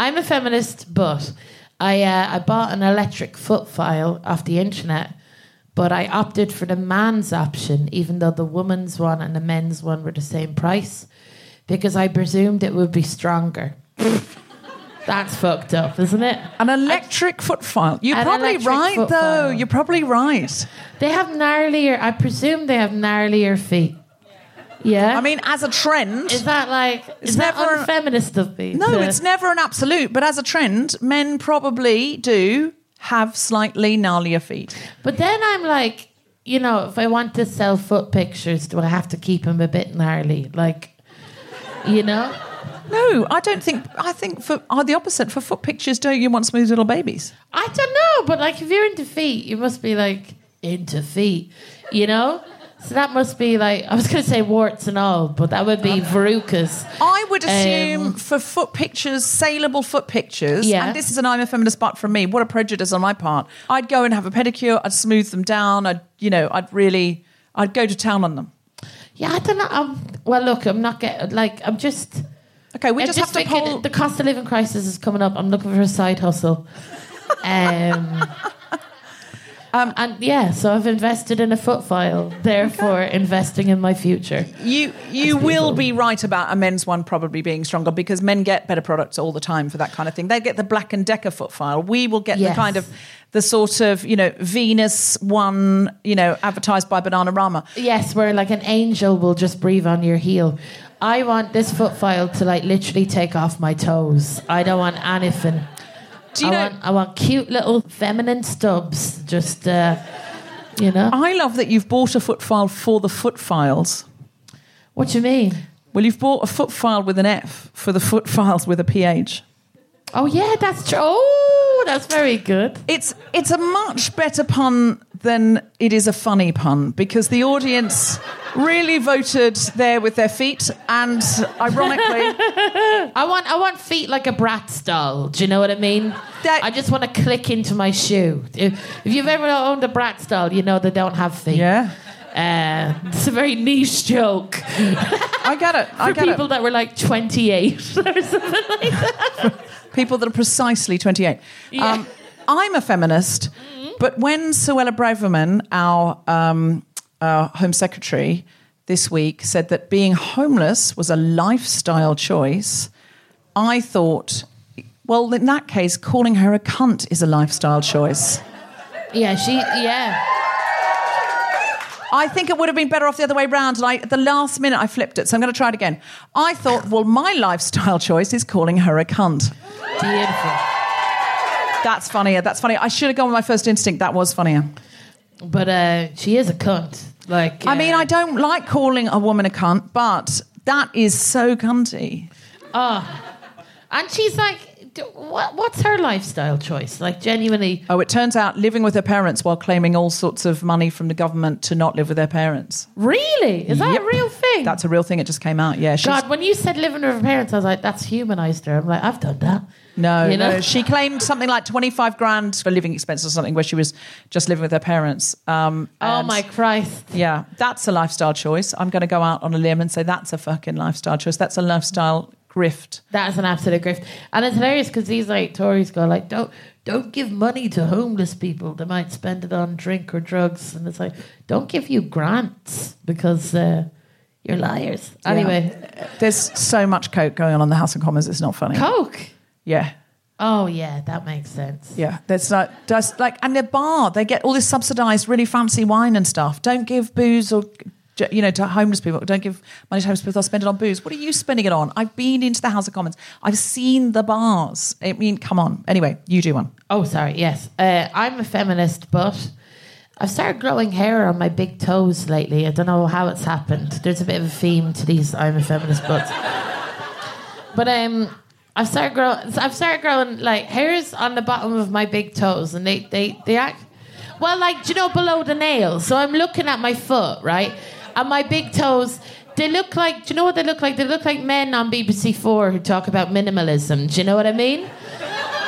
I'm a feminist, but I uh, I bought an electric foot file off the internet, but I opted for the man's option, even though the woman's one and the men's one were the same price, because I presumed it would be stronger. That's fucked up, isn't it? An electric foot file. You're probably right, though. file. You're probably right. They have gnarlier. I presume they have gnarlier feet. Yeah. I mean, as a trend. is that like It's is that never- unfeminist of me? No, to- it's never an absolute, but as a trend, men probably do have slightly gnarlier feet. But then I'm like, you know, if I want to sell foot pictures, do I have to keep them a bit gnarly? Like, you know? No, I don't think. I think for oh, the opposite. For foot pictures, don't you want smooth little babies? I don't know, but like if you're into feet, you must be like into feet, you know? So that must be like I was going to say warts and all, but that would be verrucas. I would assume Um, for foot pictures, saleable foot pictures, Yeah. and this is an I'm a feminist but from me, what a prejudice on my part. I'd go and have a pedicure, I'd smooth them down, I'd, you know, I'd really, I'd go to town on them. Yeah, I don't know. Um, well, look, I'm not getting like I'm just. Okay, we I'm just, have to poll. The cost of living crisis is coming up. I'm looking for a side hustle. Um, Um, and yeah, so I've invested in a foot file, therefore investing in my future. You you will be right about a men's one probably being stronger because men get better products all the time for that kind of thing. They get the Black and Decker foot file. We will get Yes. the kind of the sort of you know Venus one you know advertised by Bananarama. Yes, where like an angel will just breathe on your heel. I want this foot file to like literally take off my toes. I don't want anything. Do you I know? want I want cute little feminine stubs. Just uh, you know. I love that you've bought a foot file for the foot files. What do you mean? Well, you've bought a foot file with an F for the foot files with a PH. Oh yeah, that's true. Oh, that's very good. It's it's a much better pun than it is a funny pun because the audience really voted there with their feet, and ironically, I want I want feet like a Bratz doll. Do you know what I mean? That- I just want to click into my shoe. If, if you've ever owned a Bratz doll, you know they don't have feet. yeah, Uh, it's a very niche joke I get it. I for get people it. that were like 28 or something like that. people that are precisely 28. Um, I'm a feminist, but when Suella Braverman, our, um, our Home Secretary, this week said that being homeless was a lifestyle choice, I thought, well, in that case, calling her a cunt is a lifestyle choice. Yeah, she. Yeah. I think it would have been better off the other way round. And I, at the last minute, I flipped it. So I'm going to try it again. I thought, well, my lifestyle choice is calling her a cunt. Beautiful. That's funnier. That's funny. I should have gone with my first instinct. That was funnier. But uh, she is a cunt. Like. I mean, uh, I don't like calling a woman a cunt, but that is so cunty. Oh. And she's like, what, what's her lifestyle choice? Like, genuinely. Oh, it turns out living with her parents while claiming all sorts of money from the government to not live with their parents. Really? Is that Yep. a real thing? That's a real thing. It just came out. Yeah. God, when you said living with her parents, I was like, that's humanized her. I'm like, I've done that. No, You know? no. She claimed something like 25 grand for living expenses or something where she was just living with her parents. Um, Oh my Christ. Yeah, that's a lifestyle choice. I'm going to go out on a limb and say that's a fucking lifestyle choice. That's a lifestyle grift. That is an absolute grift. And it's hilarious because these like Tories go like, don't don't give money to homeless people. They might spend it on drink or drugs. And it's like, don't give you grants because uh, you're liars. Anyway, There's so much coke going on in the House of Commons. It's not funny. Coke. Yeah. Oh yeah, that makes sense. Yeah, there's like, just like, and their bar, they get all this subsidised, really fancy wine and stuff. Don't give booze or, you know, to homeless people. Don't give money to homeless people. They'll spend it on booze. What are you spending it on? I've been into the House of Commons. I've seen the bars. I mean, come on. Anyway, you do one. Oh, sorry. Yes, uh, I'm a feminist, but I've started growing hair on my big toes lately. I don't know how it's happened. There's a bit of a theme to these I'm a feminist butts. but um, I've started growing. I've started growing like hairs on the bottom of my big toes, and they they they act well, like you know below the nails. So I'm looking at my foot, right, and my big toes. They look like. Do you know what they look like? They look like men on BBC Four who talk about minimalism. Do you know what I mean?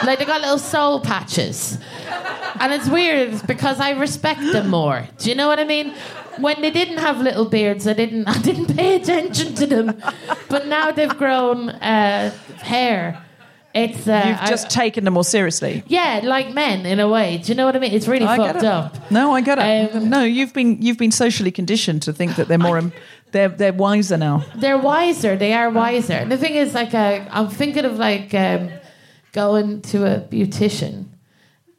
Like they got little soul patches. And it's weird because I respect them more. Do you know what I mean? When they didn't have little beards, I didn't I didn't pay attention to them. But now they've grown uh, hair. It's uh, You've I- just taken them more seriously. yeah, like men in a way. Do you know what I mean? It's really I fucked it. up. No, I get it. Um, no, you've been you've been socially conditioned to think that they're more um, they're they're wiser now. They're wiser. They are wiser. And the thing is, like, uh, I'm thinking of like um, going to a beautician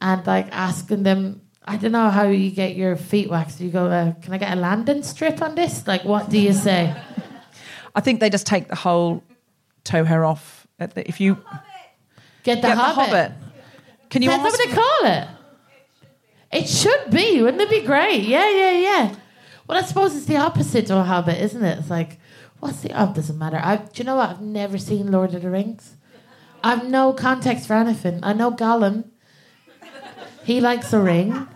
and like asking them. I don't know how you get your feet waxed. You go, uh, can I get a landing strip on this? Like, what do you say? I think they just take the whole toe hair off. At the, if you Get the get hobbit. the hobbit, can you Is that ask? what they call it? It should be. Wouldn't it be great? Yeah, yeah, yeah. Well, I suppose it's the opposite to a hobbit, isn't it? It's like, what's the? Oh, it doesn't matter. I, do you know what? I've never seen Lord of the Rings. I've no context for anything. I know Gollum. He likes a ring.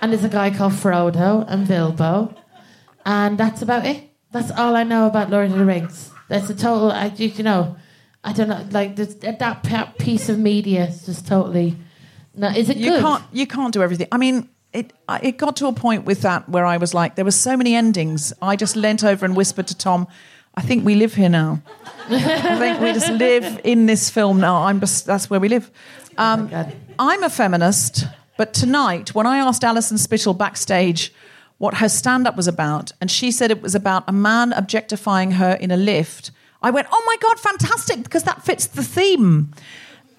And there's a guy called Frodo and Bilbo. And that's about it. That's all I know about Lord of the Rings. That's a total, I, you know, I don't know, like that piece of media is just totally. No, is it you good? can't you can't do everything. I mean, it it got to a point with that where I was like, there were so many endings. I just leant over and whispered to Tom, "I think we live here now. I think we just live in this film now. I'm just that's where we live." Um, God. I'm a feminist, but tonight when I asked Alison Spittle backstage what her stand-up was about, and she said it was about a man objectifying her in a lift. I went, "Oh my god, fantastic!" Because that fits the theme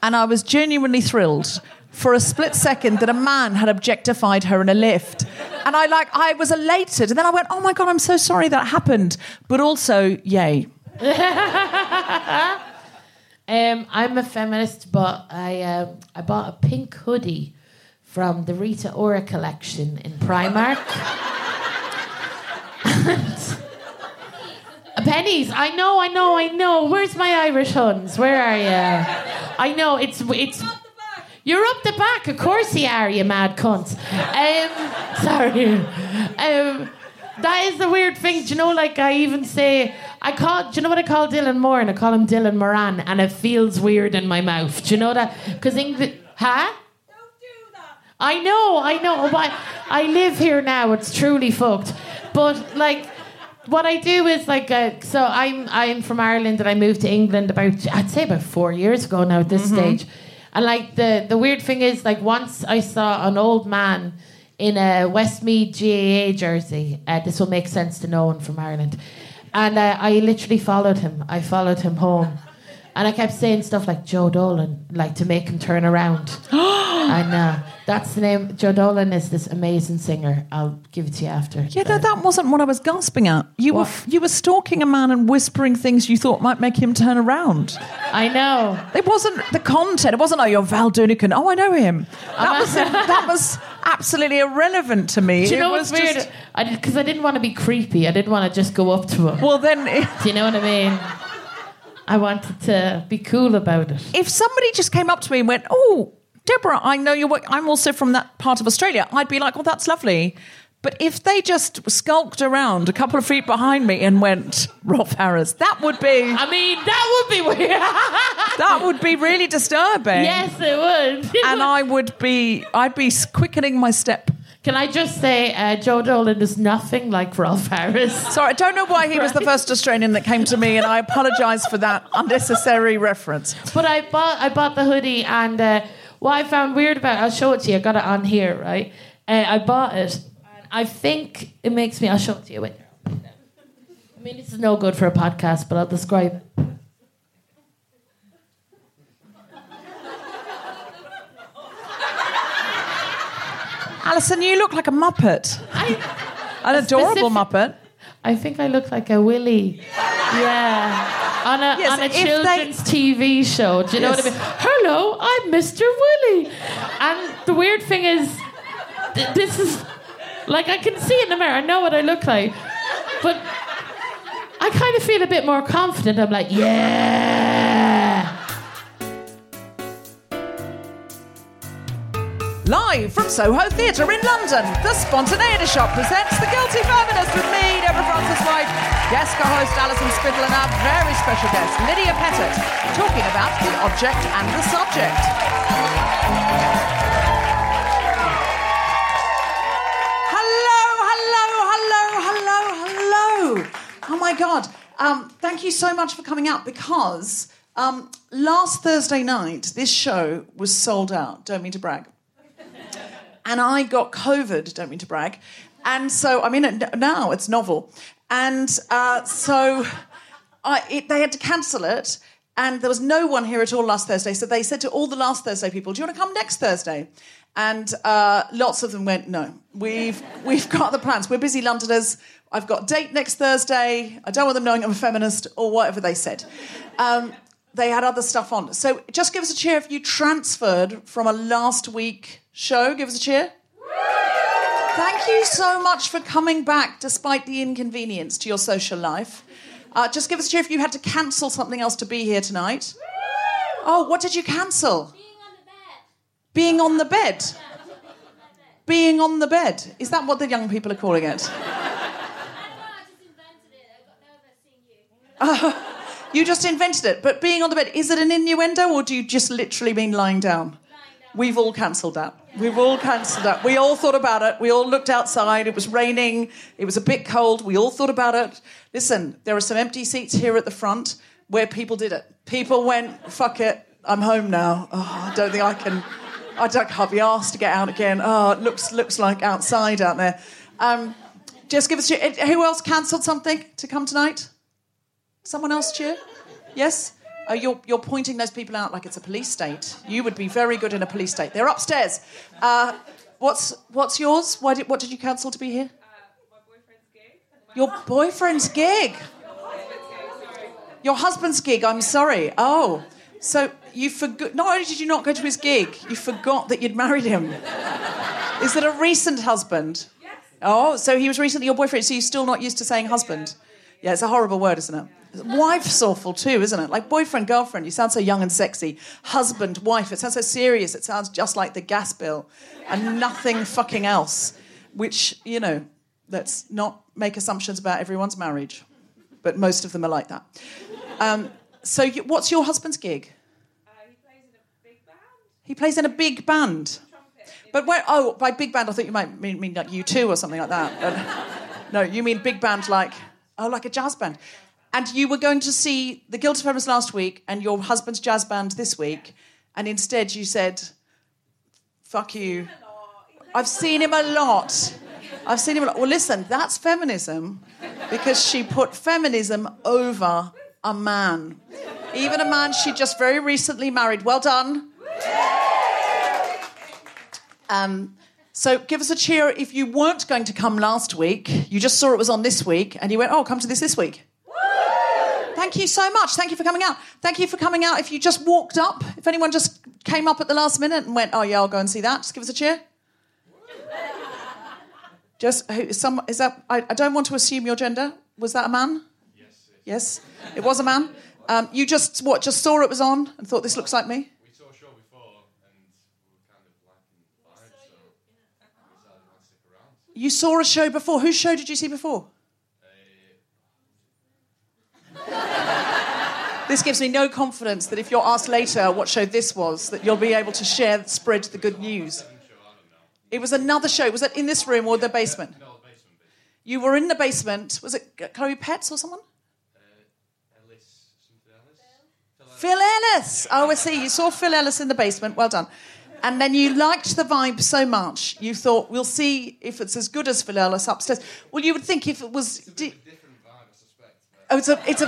and I was genuinely thrilled for a split second that a man had objectified her in a lift. And I like I was elated and then I went, "Oh my god, I'm so sorry that happened." But also, yay. Um, I'm a feminist, but I um, I bought a pink hoodie from the Rita Ora collection in Primark. And- Pennies, I know, I know, I know. Where's my Irish Huns? Where are you? I know it's it's. You're up the back, of course you are, you mad cunts. Um, sorry. Um, that is the weird thing. Do you know, like I even say, I call. Do you know what I call Dylan Moore? And I call him Dylan Moran, and it feels weird in my mouth. Do you know that? Because English, huh? Don't do that. I know, I know. But I live here now. It's truly fucked. But like, what I do is like, uh, so I'm I'm from Ireland and I moved to England about I'd say about four years ago now at this stage, and like the the weird thing is like once I saw an old man in a Westmeath GAA jersey. Uh, this will make sense to no one from Ireland, and uh, I literally followed him. I followed him home. And I kept saying stuff like Joe Dolan, like to make him turn around. and uh, that's the name. Joe Dolan is this amazing singer. I'll give it to you after. Yeah, that, that wasn't what I was gasping at. You were you were stalking a man and whispering things you thought might make him turn around. I know. It wasn't the content. It wasn't like you're Val Doonican. Oh, I know him. That was that was absolutely irrelevant to me. Do you It know what's weird? just- I Because I didn't want to be creepy. I didn't want to just go up to him. well, then, Do you know what I mean? I wanted to be cool about it. if somebody just came up to me and went, "Oh, Deborah, I know you're. I'm also from that part of Australia," I'd be like, "Oh, that's lovely." But if they just skulked around a couple of feet behind me and went, "Rolf Harris," that would be I mean, that would be weird. that would be really disturbing. yes, it would. and I would be, I'd be quickening my step. Can I just say, uh, Joe Dolan is nothing like Rolf Harris. Sorry, I don't know why he was the first Australian that came to me, and I apologise for that unnecessary reference. But I bought I bought the hoodie, and uh, what I found weird about I'll show it to you. I got it on here, right? Uh, I bought it. And I think it makes me. I'll show it to you. Wait. I mean, this is no good for a podcast, but I'll describe it. Alison, you look like a Muppet. I, An adorable specific- Muppet. I think I look like a Willy. Yeah. On a, Yes, on a if they- children's TV show. Do you know Yes. what I mean? Hello, I'm Mr. Willy. And the weird thing is, th- this is like I can see in the mirror, I know what I look like. But I kind of feel a bit more confident. I'm like, yeah. Live from Soho Theatre in London, the Spontaneity Shop presents The Guilty Feminist with me, Deborah Frances-White, guest co-host Alison Spittle, and our very special guest, Lydia Pettit, talking about the object and the subject. Hello, hello, hello, hello, hello. Oh my God. Um, thank you so much for coming out because um, last Thursday night, this show was sold out. Don't mean to brag and I got COVID. Don't mean to brag, and so I'm in it now. It's novel, and uh, so I, it, they had to cancel it, and there was no one here at all last Thursday. So they said to all the last Thursday people, "Do you want to come next Thursday?" And uh, lots of them went, "No, we've we've got the plans. We're busy Londoners. I've got date next Thursday. I don't want them knowing I'm a feminist or whatever they said." Um, they had other stuff on. So just give us a cheer if you transferred from a last week show. Give us a cheer. Thank you so much for coming back despite the inconvenience to your social life. Uh, just give us a cheer if you had to cancel something else to be here tonight. Oh, what did you cancel? Being on the bed. Being on the bed. Being on the bed. Is that what the young people are calling it? I thought I just invented it. I got nervous seeing you. You just invented it. But being on the bed, is it an innuendo or do you just literally mean lying down? We've all cancelled that. We've all cancelled that. We all thought about it. We all looked outside. It was raining. It was a bit cold. We all thought about it. Listen, there are some empty seats here at the front where people did it. People went, fuck it, I'm home now. Oh, I don't think I can. I don't, can't be asked to get out again. Oh, it looks looks like outside out there. Um, just give us. your- Who else cancelled something to come tonight? Someone else cheer? Yes? Oh, you're, you're pointing those people out like it's a police state. You would be very good in a police state. They're upstairs. Uh, what's, what's yours? Why did, what did you cancel to be here? Uh, boyfriend's gig. Your boyfriend's gig. Your husband's gig, I'm sorry. Oh, so you forgot. Not only did you not go to his gig, you forgot that you'd married him. Is it a recent husband? Yes. Oh, so he was recently your boyfriend, so you're still not used to saying husband? Yeah, it's a horrible word, isn't it? Wife's awful too, isn't it? Like boyfriend, girlfriend, you sound so young and sexy. Husband, wife, it sounds so serious. It sounds just like the gas bill and nothing fucking else. Which, you know, let's not make assumptions about everyone's marriage, but most of them are like that. Um, so, you, what's your husband's gig? He plays in a big band. He plays in a big band. But where? Oh, by big band, I thought you might mean, mean like U two or something like that. But, no, you mean big band like Oh, like a jazz band. And you were going to see the Guilty Feminist last week and your husband's jazz band this week, and instead you said, fuck you. I've seen him a lot. I've seen him a lot. Well, listen, that's feminism because she put feminism over a man. Even a man she just very recently married. Well done. Um, so give us a cheer if you weren't going to come last week. You just saw it was on this week, and you went, "Oh, come to this this week." Thank you so much. Thank you for coming out. Thank you for coming out. If you just walked up, if anyone just came up at the last minute and went, "Oh yeah, I'll go and see that," just give us a cheer. Just who, some is that? I, I don't want to assume your gender. Was that a man? Yes. Yes, it was a man. Um, you just what? Just saw it was on and thought this looks like me. We saw a show before and we were kind of liking so we decided to stick around. You saw a show before. Whose show did you see before? This gives me no confidence that if you're asked later what show this was, that you'll be able to share, spread the good news. It was another show. Was it in this room or the basement? The basement, basement. You were in the basement. Was it Chloe Petts or someone? Ellis, Ellis? Phil Ellis. Oh, I see. You saw Phil Ellis in the basement. Well done. And then you liked the vibe so much, you thought, we'll see if it's as good as Phil Ellis upstairs. Well, you would think if it was. It's Di- Different vibe, I suspect. oh, it's a, it's a,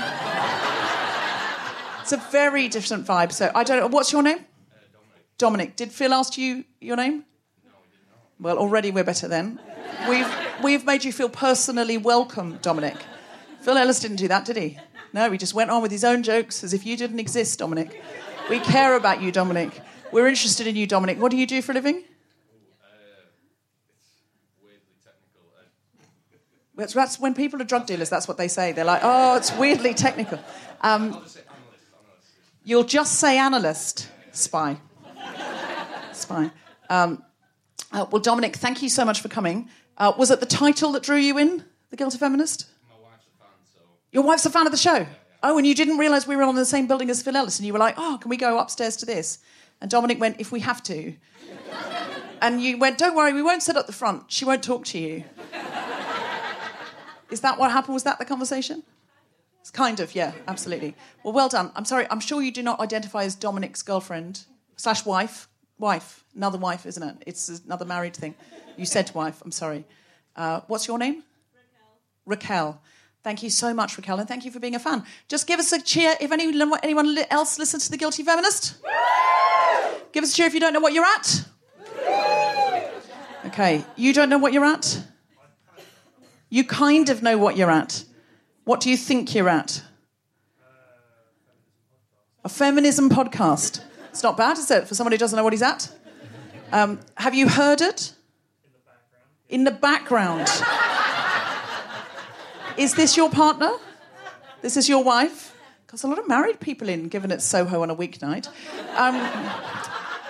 it's a very different vibe. So I don't know. What's your name? Dominic. Did Phil ask you your name? No, he did not. Well, already we're better then. We've we've made you feel personally welcome, Dominic. Phil Ellis didn't do that, did he? No, he just went on with his own jokes as if you didn't exist, Dominic. We care about you, Dominic. We're interested in you, Dominic. What do you do for a living? Weirdly technical. Uh, That's, that's when people are drug dealers. That's what they say. They're like, "Oh, it's weirdly technical." Um, I'll just say analyst, analyst. You'll just say analyst, spy. Spy. Um, uh, well, Dominic, thank you so much for coming. Uh, was it the title that drew you in, The Guilty Feminist? My wife's a fan, so Your wife's a fan of the show. Oh, and you didn't realise we were on the same building as Phil Ellis, and you were like, oh, can we go upstairs to this? And Dominic went, if we have to. And you went, don't worry, we won't sit at the front. She won't talk to you. Is that what happened? Was that the conversation? It's kind of, yeah, absolutely. Well, well done. I'm sorry, I'm sure you do not identify as Dominic's girlfriend slash wife. Wife, another wife, isn't it? It's another married thing. You said wife, I'm sorry. Uh, what's your name? Raquel. Raquel. Thank you so much, Raquel, and thank you for being a fan. Just give us a cheer if any, anyone else listens to The Guilty Feminist. Give us a cheer if you don't know what you're at. Okay, you don't know what you're at? You kind of know what you're at. What do you think you're at? A feminism podcast. It's not bad, is it, for somebody who doesn't know what he's at? Um, have you heard it? In the background. Is this your partner? This is your wife? Because a lot of married people in, given it's Soho on a weeknight. Um,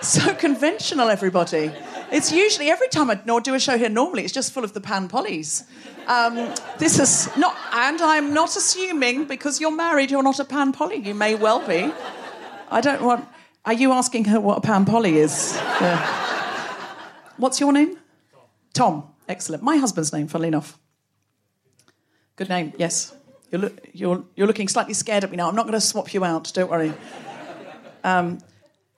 so conventional, everybody. It's usually every time I do a show here. Normally, it's just full of the pan pollies. Um, this is not, and I'm not assuming because you're married, you're not a pan polly. You may well be. I don't want. Are you asking her what a pan polly is? Yeah. What's your name? Tom. Excellent. My husband's name, funnily enough. Good name. Yes. You're, look, you're, you're looking slightly scared at me now. I'm not going to swap you out. Don't worry. Um,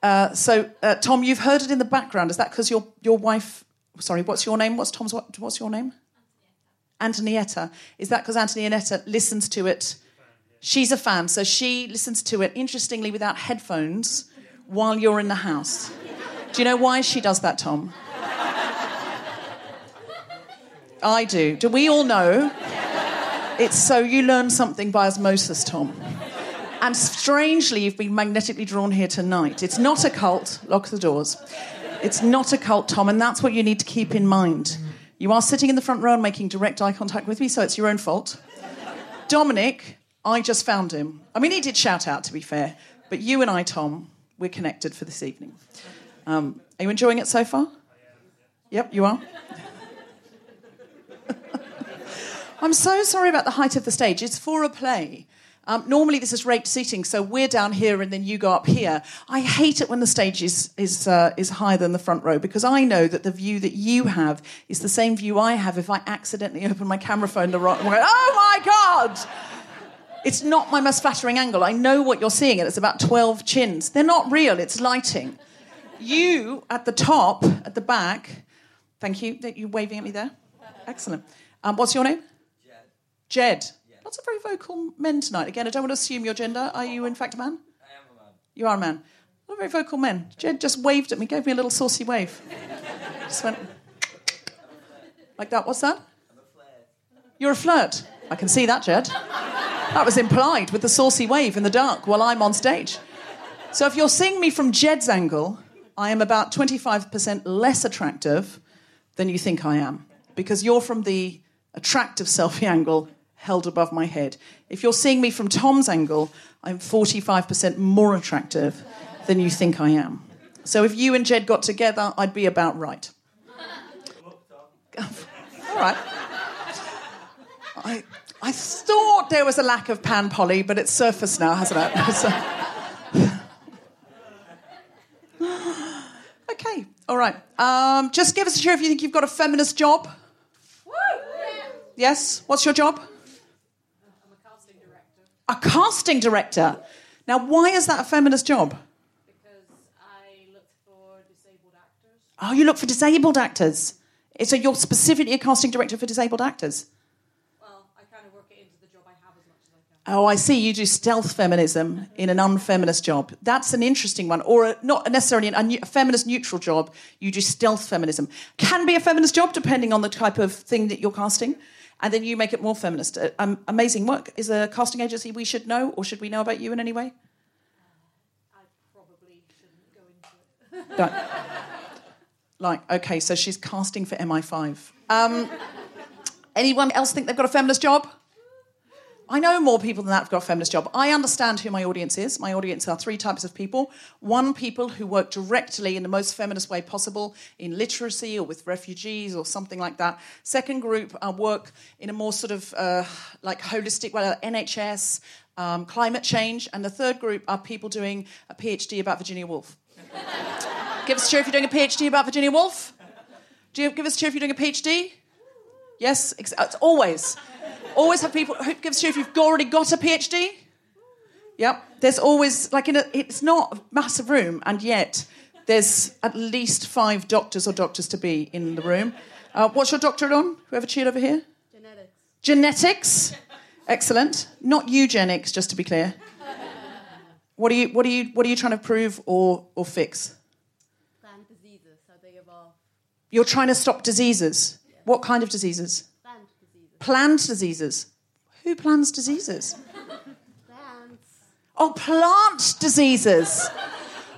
uh, so, uh, Tom, you've heard it in the background. Is that because your your wife? Sorry, what's your name? What's Tom's? What, what's your name? Antonietta. Is that because Antonietta listens to it? She's a fan, so she listens to it. Interestingly, without headphones, while you're in the house. Do you know why she does that, Tom? I do. Do we all know? It's so you learn something by osmosis, Tom. And strangely, you've been magnetically drawn here tonight. It's not a cult. Lock the doors. It's not a cult, Tom, and that's what you need to keep in mind. You are sitting in the front row and making direct eye contact with me, so it's your own fault. Dominic, I just found him. I mean, he did shout out, to be fair, but you and I, Tom, we're connected for this evening. Um, are you enjoying it so far? Yep, you are. I'm so sorry about the height of the stage. It's for a play. Um, normally, this is raked seating, so we're down here and then you go up here. I hate it when the stage is is uh, is higher than the front row because I know that the view that you have is the same view I have if I accidentally open my camera phone the wrong way. Oh my god! It's not my most flattering angle. I know what you're seeing, and it's about 12 chins. They're not real, it's lighting. You at the top, at the back, thank you. That you waving at me there? Excellent. Um, what's your name? Jed. Jed. Lots of very vocal men tonight. Again, I don't want to assume your gender. Are you, in fact, a man? I am a man. You are a man. Not very vocal men. Jed just waved at me, gave me a little saucy wave. just went like that. What's that? I'm a flirt. You're a flirt. I can see that, Jed. That was implied with the saucy wave in the dark while I'm on stage. So if you're seeing me from Jed's angle, I am about 25% less attractive than you think I am because you're from the attractive selfie angle held above my head. If you're seeing me from Tom's angle, I'm 45% more attractive than you think I am. So if you and Jed got together, I'd be about right. All right. I, I thought there was a lack of pan poly, but it's surfaced now, hasn't it? Okay, all right. Um, just give us a cheer if you think you've got a feminist job. Yes? What's your job? I'm a casting director. A casting director? Now, why is that a feminist job? because I look for disabled actors. Oh, you look for disabled actors. So you're specifically a casting director for disabled actors? Well, I kind of work it into the job I have as much as I can. Oh, I see. You do stealth feminism in an unfeminist job. That's an interesting one, or a, not necessarily an, a feminist neutral job. You do stealth feminism. Can be a feminist job depending on the type of thing that you're casting, and then you make it more feminist. Uh, um, amazing work. Is a casting agency we should know, or should we know about you in any way? I probably shouldn't go into it. Like, okay, so she's casting for MI5. Um, anyone else think they've got a feminist job? I know more people than that have got a feminist job. I understand who my audience is. My audience are three types of people. One, people who work directly in the most feminist way possible in literacy or with refugees or something like that. Second group uh, work in a more sort of uh, like holistic, well, NHS, um, climate change. And the third group are people doing a PhD about Virginia Woolf. give us a cheer if you're doing a PhD about Virginia Woolf. Do you give us a cheer if you're doing a PhD? Yes, it's always. Always have people who gives you if you've already got a PhD. Yep. There's always like in a it's not a massive room, and yet there's at least five doctors or doctors to be in the room. Uh, what's your doctorate on? Whoever cheered over here? Genetics. Genetics. Excellent. Not eugenics, just to be clear. What are you what are you what are you trying to prove or or fix? Plant diseases, how they evolve. You're trying to stop diseases. What kind of diseases? Plant diseases. Who plans diseases? Plants. Oh, plant diseases.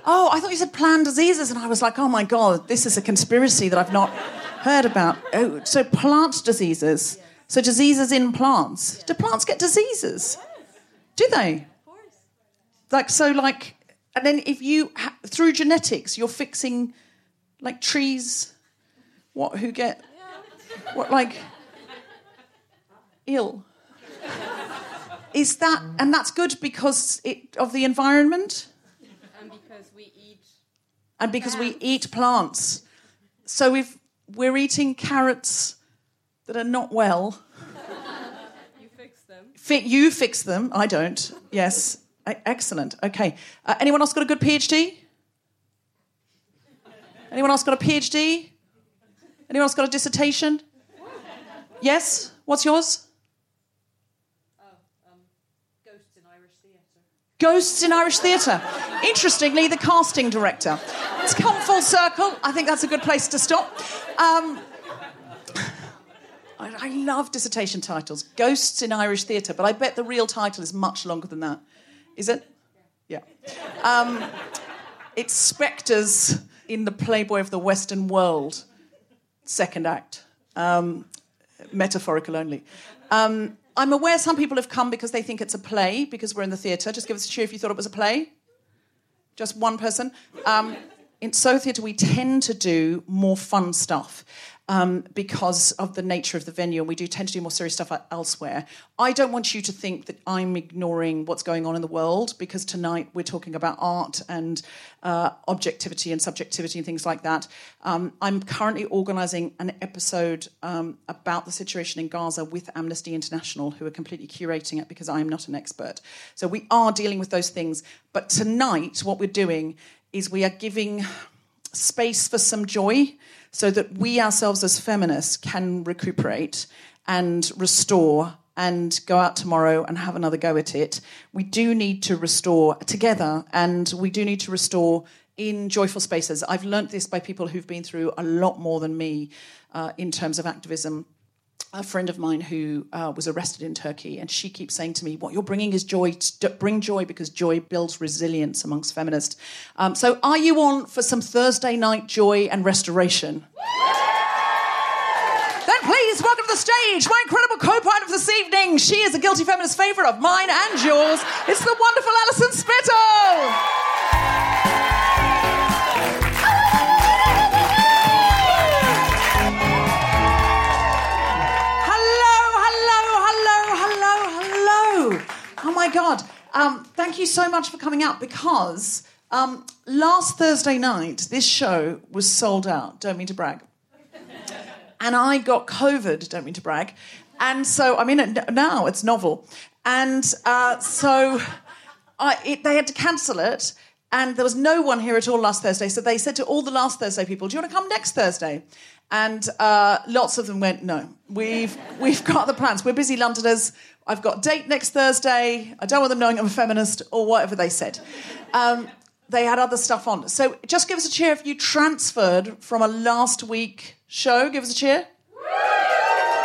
Oh, I thought you said planned diseases, and I was like, oh my god, this is a conspiracy that I've not heard about. Oh, so plant diseases. So diseases in plants. Do plants get diseases? Yes. Do they? Of course. Like so, like, and then if you ha- through genetics, you're fixing like trees. What? Who get? What like? Ill. Is that and that's good because it, of the environment And because we eat and because we eat plants. So if we're eating carrots that are not well, you fix them. you fix them. I don't. Yes, excellent. Okay. Uh, anyone else got a good PhD? Anyone else got a PhD? Anyone else got a dissertation? Yes. What's yours? Ghosts in Irish theatre. Ghosts in Irish theatre. Interestingly, the casting director. It's come full circle. I think that's a good place to stop. Um, I, I love dissertation titles. Ghosts in Irish theatre, but I bet the real title is much longer than that. Is it? Yeah. Um, it's Spectres in the Playboy of the Western World, second act. Um, metaphorical only. Um, I'm aware some people have come because they think it's a play because we're in the theatre. Just give us a cheer if you thought it was a play. Just one person. Um, in So Theatre, we tend to do more fun stuff. Um, because of the nature of the venue, and we do tend to do more serious stuff elsewhere. I don't want you to think that I'm ignoring what's going on in the world because tonight we're talking about art and uh, objectivity and subjectivity and things like that. Um, I'm currently organising an episode um, about the situation in Gaza with Amnesty International, who are completely curating it because I'm not an expert. So we are dealing with those things. But tonight, what we're doing is we are giving space for some joy so that we ourselves as feminists can recuperate and restore and go out tomorrow and have another go at it. We do need to restore together and we do need to restore in joyful spaces. I've learnt this by people who've been through a lot more than me uh, in terms of activism a friend of mine who uh, was arrested in Turkey, and she keeps saying to me, "What you're bringing is joy. Bring joy because joy builds resilience amongst feminists." Um, so, are you on for some Thursday night joy and restoration? then please welcome to the stage my incredible co-pilot of this evening. She is a guilty feminist favourite of mine and yours. It's the wonderful Alison Spittle. My God. Um, thank you so much for coming out because um, last Thursday night, this show was sold out. Don't mean to brag. And I got COVID, don't mean to brag. And so I'm in it now, it's novel. And uh, so I, it, they had to cancel it. And there was no one here at all last Thursday. So they said to all the last Thursday people, Do you want to come next Thursday? And uh, lots of them went, No, we've, we've got the plans. We're busy Londoners. I've got date next Thursday. I don't want them knowing I'm a feminist or whatever they said. Um, they had other stuff on. So just give us a cheer if you transferred from a last week show. Give us a cheer.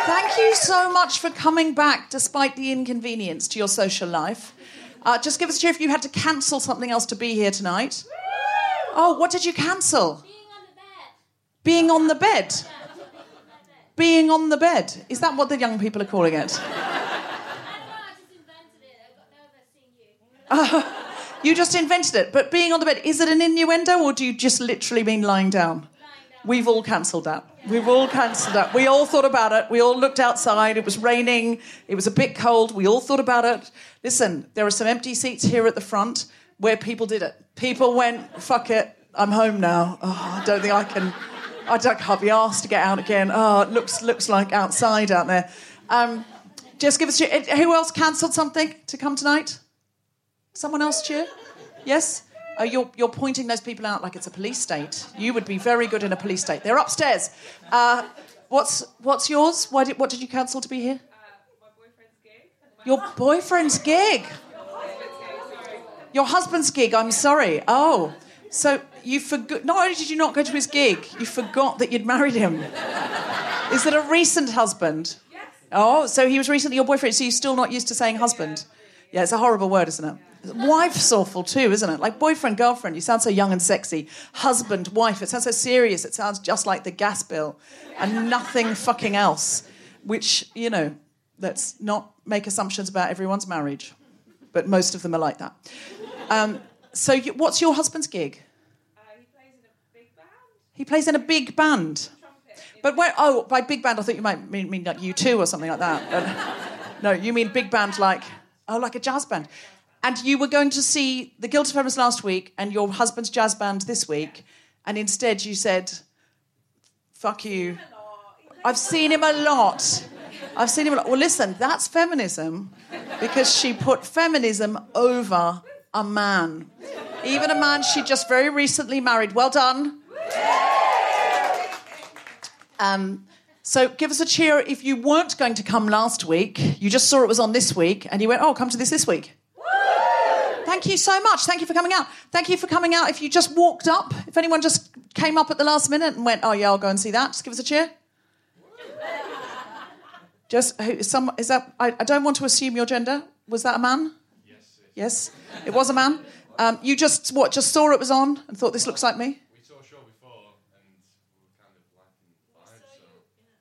Thank you so much for coming back despite the inconvenience to your social life. Uh, just give us a cheer if you had to cancel something else to be here tonight. Oh, what did you cancel? Being on the bed. Being on the bed. Being on the bed. Is that what the young people are calling it? Uh, you just invented it. But being on the bed, is it an innuendo or do you just literally mean lying down? We've all cancelled that. We've all cancelled that. We all thought about it. We all looked outside. It was raining. It was a bit cold. We all thought about it. Listen, there are some empty seats here at the front where people did it. People went, fuck it, I'm home now. Oh, I don't think I can. I don't, can't be asked to get out again. Oh, it looks looks like outside out there. Um, just give us. Who else cancelled something to come tonight? Someone else cheer? Yes? Oh, you're, you're pointing those people out like it's a police state. You would be very good in a police state. They're upstairs. Uh, what's, what's yours? Why did, what did you cancel to be here? Uh, my boyfriend's gig. Your boyfriend's gig? Your husband's gig, I'm sorry. Oh, so you forgot. Not only did you not go to his gig, you forgot that you'd married him. Is it a recent husband? Yes. Oh, so he was recently your boyfriend, so you're still not used to saying husband? Yeah, it's a horrible word, isn't it? Wife's awful too, isn't it? Like boyfriend, girlfriend, you sound so young and sexy. Husband, wife, it sounds so serious. It sounds just like the gas bill and nothing fucking else. Which, you know, let's not make assumptions about everyone's marriage, but most of them are like that. Um, so, you, what's your husband's gig? Uh, he plays in a big band. He plays in a big band. But where, oh, by big band, I thought you might mean, mean like U2 or something like that. But, no, you mean big band like, oh, like a jazz band. And you were going to see The Guilty Feminist last week and your husband's jazz band this week, and instead you said, fuck you. I've seen him a lot. I've seen him a lot. Well, listen, that's feminism because she put feminism over a man. Even a man she just very recently married. Well done. Um, so give us a cheer if you weren't going to come last week. You just saw it was on this week, and you went, "Oh, come to this this week." Thank you so much. Thank you for coming out. Thank you for coming out. If you just walked up, if anyone just came up at the last minute and went, "Oh yeah, I'll go and see that," just give us a cheer. Just who, some is that? I, I don't want to assume your gender. Was that a man? Yes. Yes, it was a man. Um, you just what? Just saw it was on and thought this looks like me. We saw a show before and we were kind of liking the vibe, so we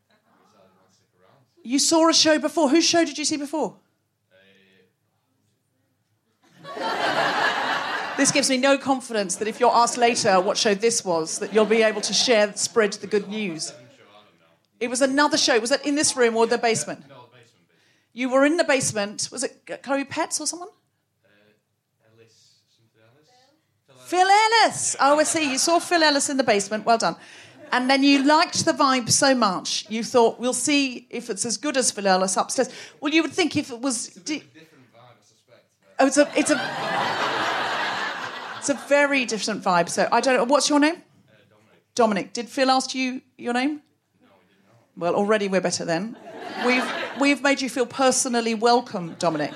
decided to stick around. You saw a show before. Whose show did you see before? This gives me no confidence that if you're asked later what show this was, that you'll be able to share, spread the good news. It was another show. Was it in this room or the basement? No, the basement. You were in the basement. Was it Chloe Petts or someone? Uh, Ellis. Phil Ellis. Oh, I see. You saw Phil Ellis in the basement. Well done. And then you liked the vibe so much, you thought, we'll see if it's as good as Phil Ellis upstairs. Well, you would think if it was. It's Di- Different vibe, I suspect. oh, it's a, it's a, it's a very different vibe. So I don't know. What's your name? Dominic. Did Phil ask you your name? No, he did not. Well, already we're better then. We've we've made you feel personally welcome, Dominic.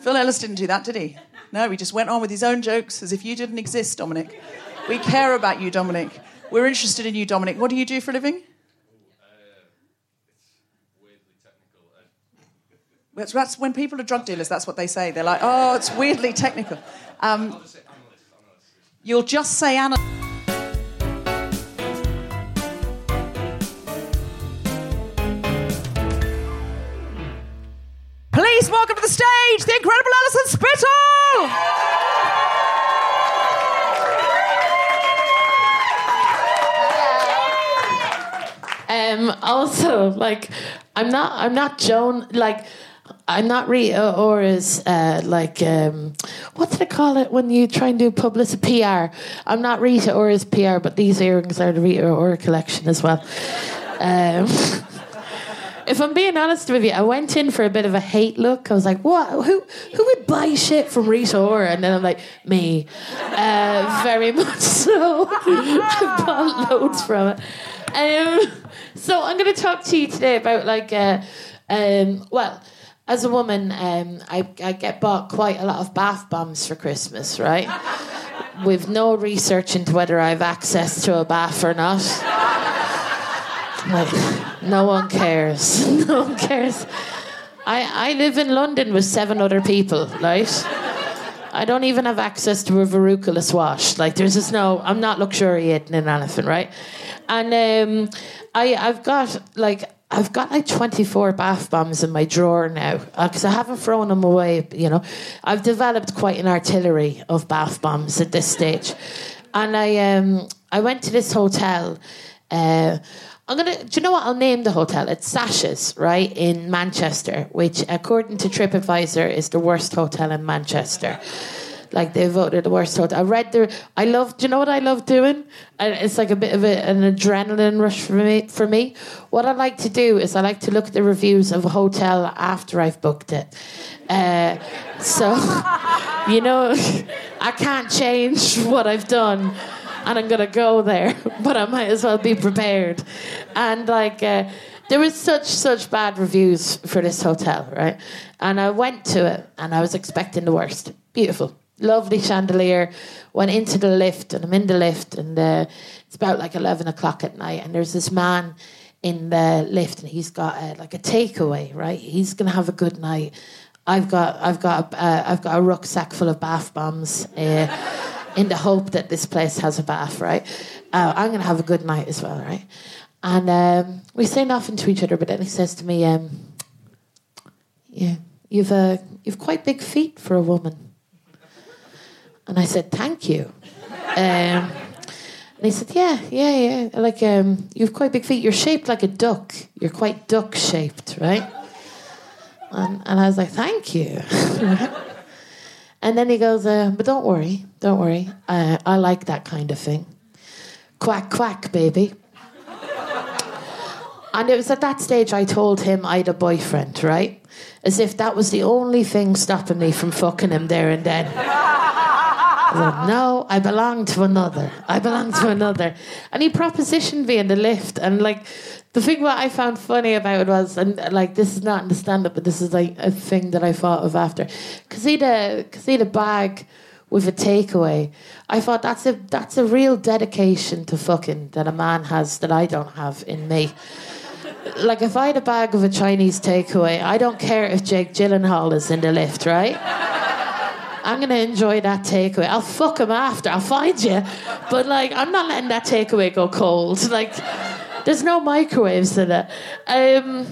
Phil Ellis didn't do that, did he? No, he just went on with his own jokes as if you didn't exist, Dominic. We care about you, Dominic. We're interested in you, Dominic. What do you do for a living? Weirdly technical. Uh, That's, that's when people are drug dealers. That's what they say. They're like, "Oh, it's weirdly technical." Um, I'll just say analyst. Analyst. You'll just say Anna. Please welcome to the stage the incredible Alison Spittle. Um, also, like, I'm not, I'm not Joan, like, I'm not Rita Ora's, uh, like, um, what do they call it when you try and do publicity PR? I'm not Rita Ora's PR, but these earrings are the Rita Ora collection as well. Um, if I'm being honest with you, I went in for a bit of a hate look. I was like, "What? Who? Who would buy shit from Rita Ora?" And then I'm like, "Me, uh, very much so. I bought loads from it." Um, so I'm going to talk to you today about like, uh, um, well, as a woman, um, I, I get bought quite a lot of bath bombs for Christmas, right? With no research into whether I have access to a bath or not. Like, no one cares. No one cares. I, I live in London with seven other people, right? I don't even have access to a verruculous wash. Like, there's just no, I'm not luxuriating in anything, right? And um, I, I've got, like, I've got like 24 bath bombs in my drawer now because I haven't thrown them away, you know. I've developed quite an artillery of bath bombs at this stage. And I, um, I went to this hotel. Uh, I'm gonna. Do you know what? I'll name the hotel. It's Sachas, right in Manchester, which, according to TripAdvisor, is the worst hotel in Manchester. Like they voted the worst hotel. I read the. I love. Do you know what I love doing? It's like a bit of a, an adrenaline rush for me. For me, what I like to do is I like to look at the reviews of a hotel after I've booked it. Uh, so, you know, I can't change what I've done and I'm gonna go there, but I might as well be prepared. And like, uh, there was such such bad reviews for this hotel, right? And I went to it, and I was expecting the worst. Beautiful, lovely chandelier. Went into the lift, and I'm in the lift, and uh, it's about like eleven o'clock at night, and there's this man in the lift, and he's got like a takeaway, right? He's gonna have a good night. I've got I've got a, uh, I've got a rucksack full of bath bombs. Uh, in the hope that this place has a bath, right? Uh, I'm going to have a good night as well, right? And um, we say nothing to each other, but then he says to me, um, "Yeah, you've uh, you've quite big feet for a woman." And I said, "Thank you." Um, and he said, "Yeah, yeah, yeah. Like um, you've quite big feet. You're shaped like a duck. You're quite duck shaped, right?" And, and I was like, "Thank you." And then he goes, uh, but don't worry, don't worry. Uh, I like that kind of thing. Quack, quack, baby. And it was at that stage I told him I had a boyfriend, right? As if that was the only thing stopping me from fucking him there and then. Said, no, I belong to another. I belong to another. And he propositioned me in the lift. And like, the thing what I found funny about it was, and like, this is not in the stand up, but this is like a thing that I thought of after. Because he, had a- 'cause he had a bag with a takeaway. I thought that's a that's a real dedication to fucking that a man has that I don't have in me. Like if I had a bag of a Chinese takeaway, I don't care if Jake Gyllenhaal is in the lift, right? I'm gonna enjoy that takeaway. I'll fuck him after. I'll find you, but like I'm not letting that takeaway go cold. Like there's no microwaves in it. Um,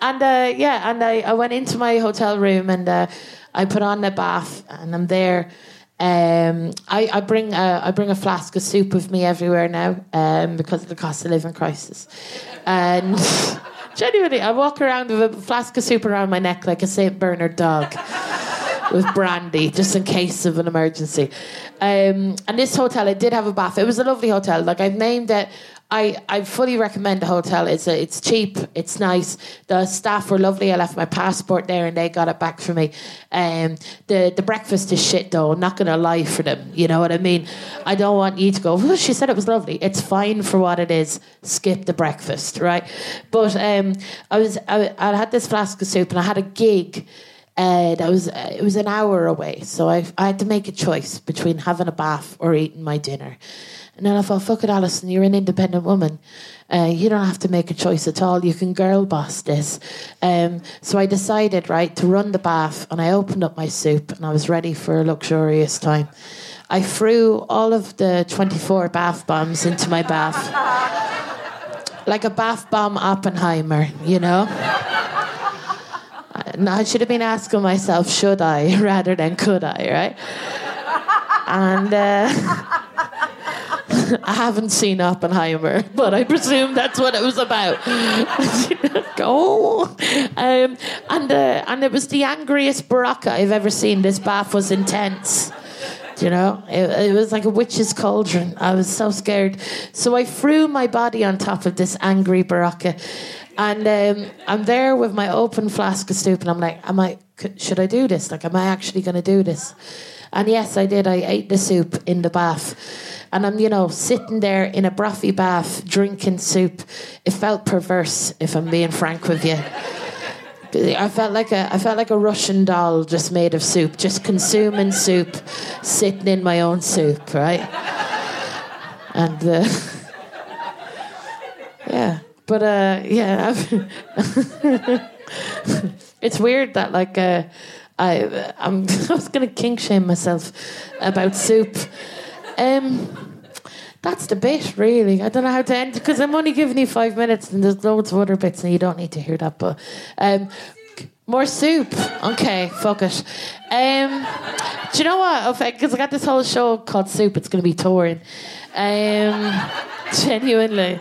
and uh, yeah, and I, I went into my hotel room and uh, I put on the bath and I'm there. Um, I, I bring a, I bring a flask of soup with me everywhere now um, because of the cost of living crisis, and genuinely, I walk around with a flask of soup around my neck like a Saint Bernard dog with brandy just in case of an emergency. Um, and this hotel, it did have a bath. It was a lovely hotel. Like I've named it. I, I fully recommend the hotel. It's a, it's cheap. It's nice. The staff were lovely. I left my passport there and they got it back for me. Um, the the breakfast is shit though. I'm not gonna lie for them. You know what I mean? I don't want you to go. She said it was lovely. It's fine for what it is. Skip the breakfast, right? But um, I was I, I had this flask of soup and I had a gig that was it was an hour away, so I I had to make a choice between having a bath or eating my dinner. And then I thought, fuck it, Alison, you're an independent woman. Uh, you don't have to make a choice at all. You can girl boss this. Um, so I decided, right, to run the bath, and I opened up my soup, and I was ready for a luxurious time. I threw all of the 24 bath bombs into my bath. Like a bath bomb Oppenheimer, you know? And I should have been asking myself, should I, rather than could I, right? And uh, I haven't seen Oppenheimer, but I presume that's what it was about. Go, um, and uh, and it was the angriest baraka I've ever seen. This bath was intense. You know, it, it was like a witch's cauldron. I was so scared, so I threw my body on top of this angry baraka, and um, I'm there with my open flask of soup, and I'm like, am I? Should I do this? Like, am I actually going to do this? And yes, I did. I ate the soup in the bath. And I'm, you know, sitting there in a brothy bath, drinking soup. It felt perverse, if I'm being frank with you. I felt like a I felt like a Russian doll just made of soup, just consuming soup, sitting in my own soup, right? And uh, yeah, but uh, yeah, it's weird that like uh, I I'm, I was gonna kink shame myself about soup. Um, that's the bit, really. I don't know how to end because I'm only giving you five minutes, and there's loads of other bits, and you don't need to hear that. But um, more soup. Okay, fuck it. Um, do you know what? Because I got this whole show called Soup. It's going to be touring. Um, genuinely.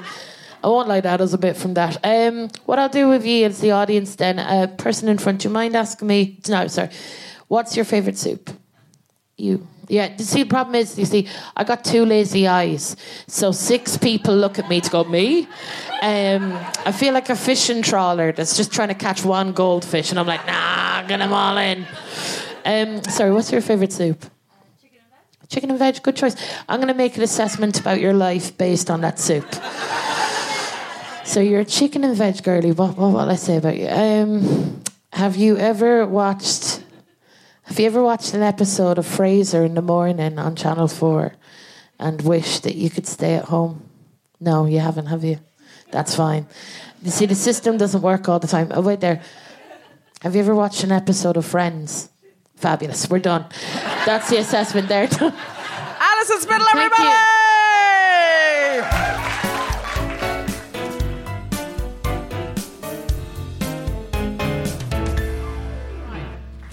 I won't lie, that was a bit from that. Um, what I'll do with you is the audience then, a person in front, do you mind asking me? No, sorry. What's your favourite soup? You. Yeah, you see, the problem is, you see, I got two lazy eyes. So six people look at me to go, me? Um, I feel like a fishing trawler that's just trying to catch one goldfish. And I'm like, nah, get them all in. Um, sorry, what's your favourite soup? Chicken and veg. Chicken and veg, good choice. I'm going to make an assessment about your life based on that soup. So you're a chicken and veg girly. What, what will I say about you? Um, have you ever watched? Have you ever watched an episode of Frasier in the morning on Channel Four, and wished that you could stay at home? No, you haven't, have you? That's fine. You see, the system doesn't work all the time. Oh wait, there. Have you ever watched an episode of Friends? Fabulous. We're done. That's the assessment there. Alison Spittle, everybody!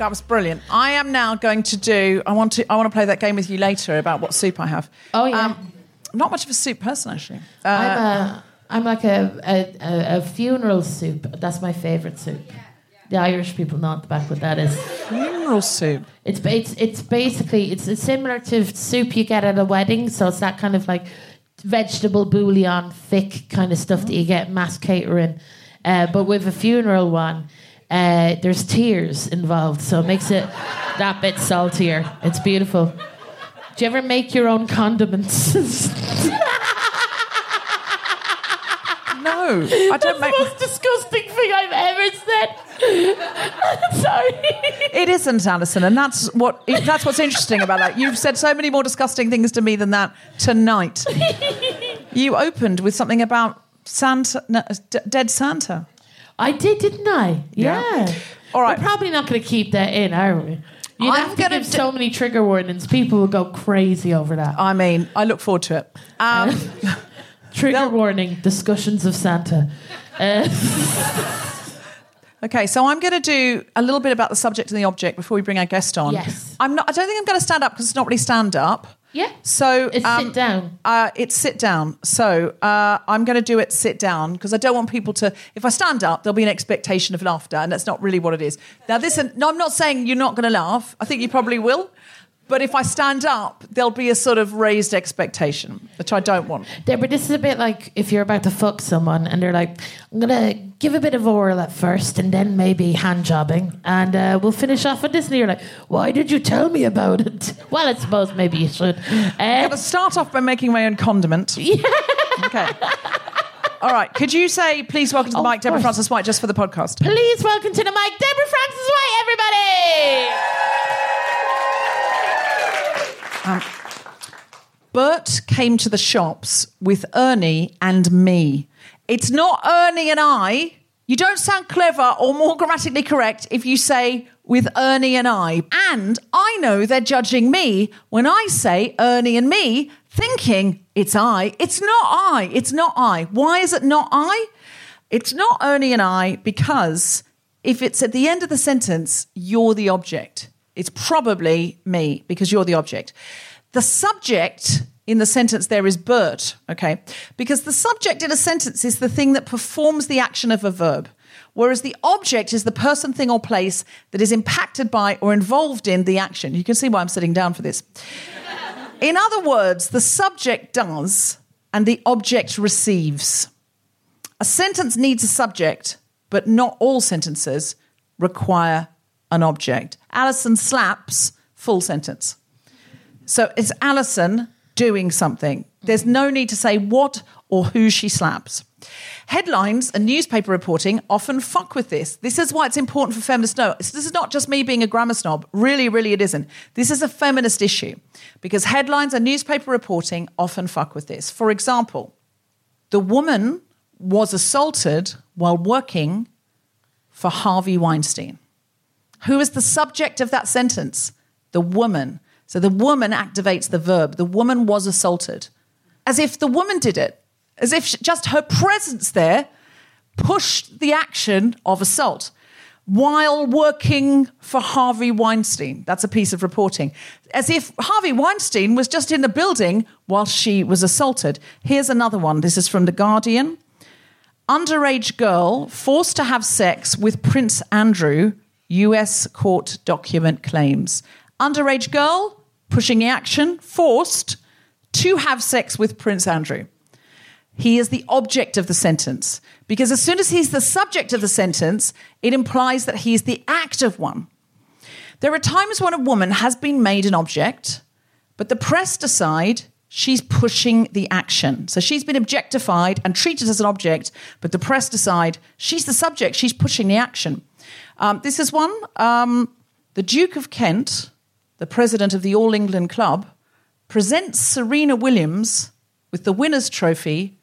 That was brilliant. I am now going to do. I want to. I want to play that game with you later about what soup I have. Oh, yeah. I'm not much of a soup person actually. Uh, I'm a, I'm like a, a, a, a funeral soup. That's my favourite soup. The Irish people know at the back what that is. funeral soup. It's it's it's basically it's it's similar to soup you get at a wedding. So it's that kind of like vegetable bouillon, thick kind of stuff that you get mass catering. Uh, but with a funeral one, uh, there's tears involved, so it makes it that bit saltier. It's beautiful. Do you ever make your own condiments? No, I don't That's make. the most disgusting thing I've ever said. Sorry. It isn't, Alison, and that's what. That's what's interesting about that. You've said so many more disgusting things to me than that tonight. you opened with something about Santa, no, d- dead Santa. I did, didn't I? Yeah. Yeah. All right. We're probably not going to keep that in, are we? You I'm have to give d- so many trigger warnings. People will go crazy over that. I mean, I look forward to it. Um, trigger warning: discussions of Santa. Uh, Okay, so I'm going to do a little bit about the subject and the object before we bring our guest on. Yes. I'm not. I don't think I'm going to stand up because it's not really stand up. Yeah. So It's um, sit down. Uh, it's sit down. So uh, I'm going to do it sit down because I don't want people to. If I stand up, there'll be an expectation of laughter, and that's not really what it is. Now, listen. No, I'm not saying you're not going to laugh. I think you probably will. But if I stand up, there'll be a sort of raised expectation, which I don't want. Deborah, this is a bit like if you're about to fuck someone and they're like, I'm going to give a bit of oral at first and then maybe hand jobbing and uh, we'll finish off with this. And you're like, why did you tell me about it? Well, I suppose maybe you should. I'm Uh, going to start off by making my own condiment. Okay. All right. Could you say, please welcome to the Oh, mic, Deborah. Frances-White, just for the podcast? please welcome to the mic, Deborah Frances-White, everybody. Bert came to the shops with Ernie and me. It's not Ernie and I. You don't sound clever or more grammatically correct if you say with Ernie and I. And I know they're judging me when I say Ernie and me, thinking it's I. It's not I. It's not I. Why is it not I? It's not Ernie and I because if it's at the end of the sentence, you're the object. It's probably me because you're the object. The subject in the sentence there is Bert, okay? Because the subject in a sentence is the thing that performs the action of a verb, whereas the object is the person, thing, or place that is impacted by or involved in the action. You can see why I'm sitting down for this. In other words, the subject does and the object receives. A sentence needs a subject, but not all sentences require an object. Alison slaps, full sentence. So it's Alison doing something. There's no need to say what or who she slaps. Headlines and newspaper reporting often fuck with this. This is why it's important for feminists to know. This is not just me being a grammar snob. Really, really, it isn't. This is a feminist issue because headlines and newspaper reporting often fuck with this. For example, the woman was assaulted while working for Harvey Weinstein. Who is the subject of that sentence? The woman. So the woman activates the verb. The woman was assaulted. As if the woman did it. As if just her presence there pushed the action of assault while working for Harvey Weinstein. That's a piece of reporting. As if Harvey Weinstein was just in the building while she was assaulted. Here's another one. This is from The Guardian. Underage girl forced to have sex with Prince Andrew, US court document claims. Underage girl pushing the action, forced to have sex with Prince Andrew. He is the object of the sentence because as soon as he's the subject of the sentence, it implies that he is the active one. There are times when a woman has been made an object, but the press decide she's pushing the action. So she's been objectified and treated as an object, but the press decide she's the subject, she's pushing the action. Um, this is one. Um, the Duke of Kent, the president of the All England Club, presents Serena Williams with the winner's trophy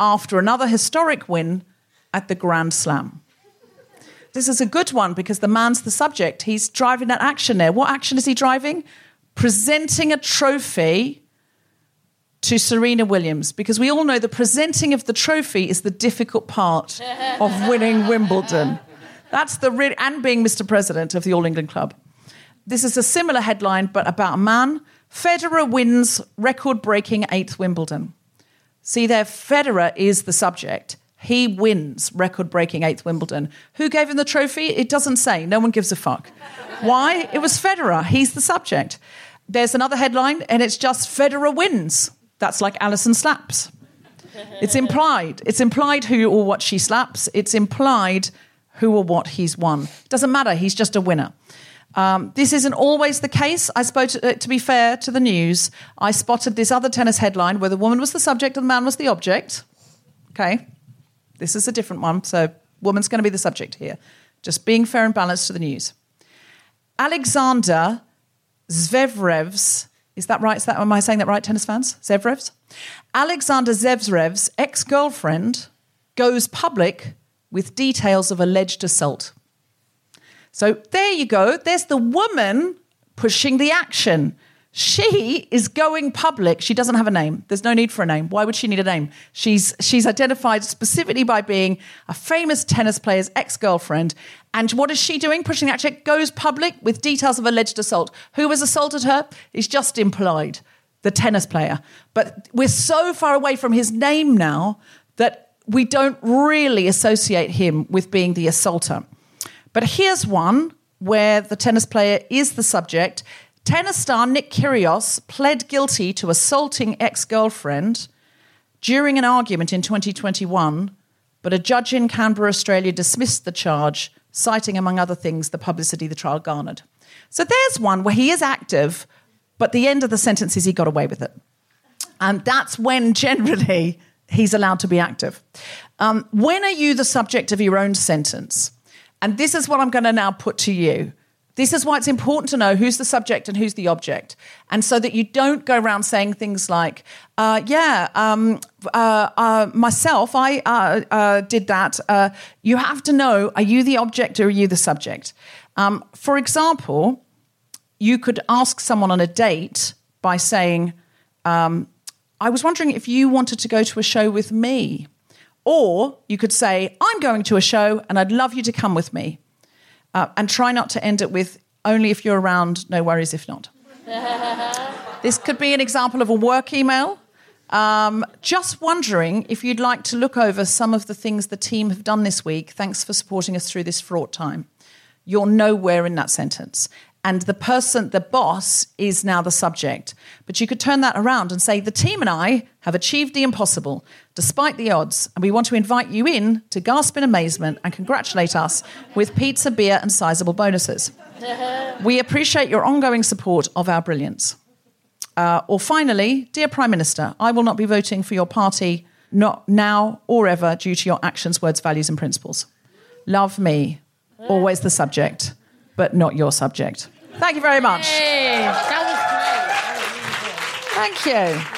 after another historic win at the Grand Slam. This is a good one because the man's the subject. He's driving that action there. What action is he driving? Presenting a trophy to Serena Williams because we all know the presenting of the trophy is the difficult part of winning Wimbledon. That's the and being Mr. President of the All England Club. This is a similar headline, but about a man. Federer wins record-breaking eighth Wimbledon. See there, Federer is the subject. He wins record-breaking eighth Wimbledon. Who gave him the trophy? It doesn't say. No one gives a fuck. Why? It was Federer. He's the subject. There's another headline, and it's just Federer wins. That's like Alison slaps. It's implied. It's implied who or what she slaps. It's implied who or what he's won. Doesn't matter. He's just a winner. Um, this isn't always the case. I spoke, to, uh, to be fair to the news, I spotted this other tennis headline where the woman was the subject and the man was the object. Okay. This is a different one. So, woman's going to be the subject here. Just being fair and balanced to the news. Alexander Zvevrev's, is that right? Is that, am I saying that right, tennis fans? Zevrev's? Alexander Zevrev's ex girlfriend goes public with details of alleged assault. So there you go. There's the woman pushing the action. She is going public. She doesn't have a name. There's no need for a name. Why would she need a name? She's she's identified specifically by being a famous tennis player's ex-girlfriend. And what is she doing? Pushing that chick goes public with details of alleged assault. Who has assaulted her? Is just implied. The tennis player. But we're so far away from his name now that we don't really associate him with being the assaulter. But here's one where the tennis player is the subject. Tennis star Nick Kyrgios pled guilty to assaulting ex-girlfriend during an argument in 2021, but a judge in Canberra, Australia dismissed the charge, citing among other things the publicity the trial garnered. So there's one where he is active, but the end of the sentence is he got away with it. And that's when generally he's allowed to be active. Um, when are you the subject of your own sentence? And this is what I'm going to now put to you. This is why it's important to know who's the subject and who's the object. And so that you don't go around saying things like, uh, yeah, um, uh, uh, myself, I uh, uh, did that. Uh, you have to know are you the object or are you the subject? Um, for example, you could ask someone on a date by saying, um, I was wondering if you wanted to go to a show with me. Or you could say, I'm going to a show and I'd love you to come with me. Uh, and try not to end it with, only if you're around, no worries if not. this could be an example of a work email. Um, just wondering if you'd like to look over some of the things the team have done this week. Thanks for supporting us through this fraught time. You're nowhere in that sentence and the person, the boss, is now the subject. But you could turn that around and say, the team and I have achieved the impossible despite the odds, and we want to invite you in to gasp in amazement and congratulate us with pizza, beer, and sizable bonuses. we appreciate your ongoing support of our brilliance. Uh, or finally, dear Prime Minister, I will not be voting for your party, not now or ever, due to your actions, words, values, and principles. Love me, always the subject but not your subject. Thank you very much. Hey, that Thank you.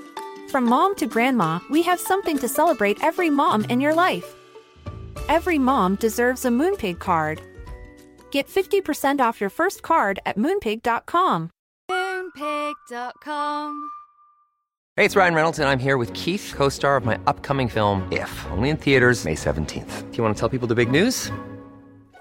From mom to grandma, we have something to celebrate every mom in your life. Every mom deserves a Moonpig card. Get 50% off your first card at moonpig.com. Moonpig.com. Hey, it's Ryan Reynolds, and I'm here with Keith, co star of my upcoming film, If, only in theaters, May 17th. Do you want to tell people the big news?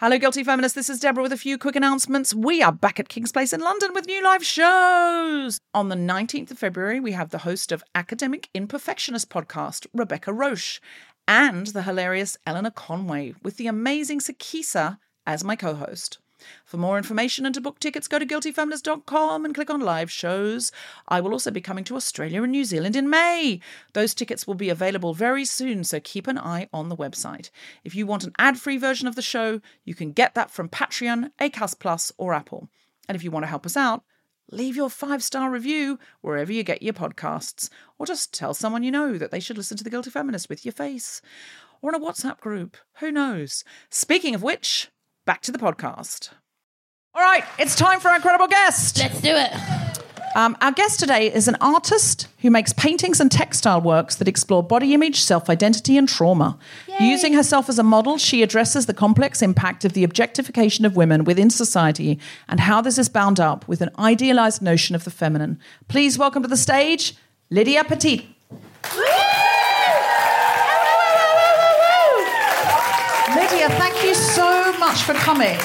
Hello, Guilty Feminists. This is Deborah with a few quick announcements. We are back at King's Place in London with new live shows. On the 19th of February, we have the host of Academic Imperfectionist podcast, Rebecca Roche, and the hilarious Eleanor Conway with the amazing Sikisa as my co host. For more information and to book tickets, go to guiltyfeminist.com and click on live shows. I will also be coming to Australia and New Zealand in May. Those tickets will be available very soon, so keep an eye on the website. If you want an ad free version of the show, you can get that from Patreon, Acast Plus, or Apple. And if you want to help us out, leave your five star review wherever you get your podcasts, or just tell someone you know that they should listen to The Guilty Feminist with your face, or in a WhatsApp group. Who knows? Speaking of which, back to the podcast. All right, it's time for our incredible guest. Let's do it. Um, our guest today is an artist who makes paintings and textile works that explore body image, self identity, and trauma. Using herself as a model, she addresses the complex impact of the objectification of women within society and how this is bound up with an idealized notion of the feminine. Please welcome to the stage Lydia Pettit. Much for coming.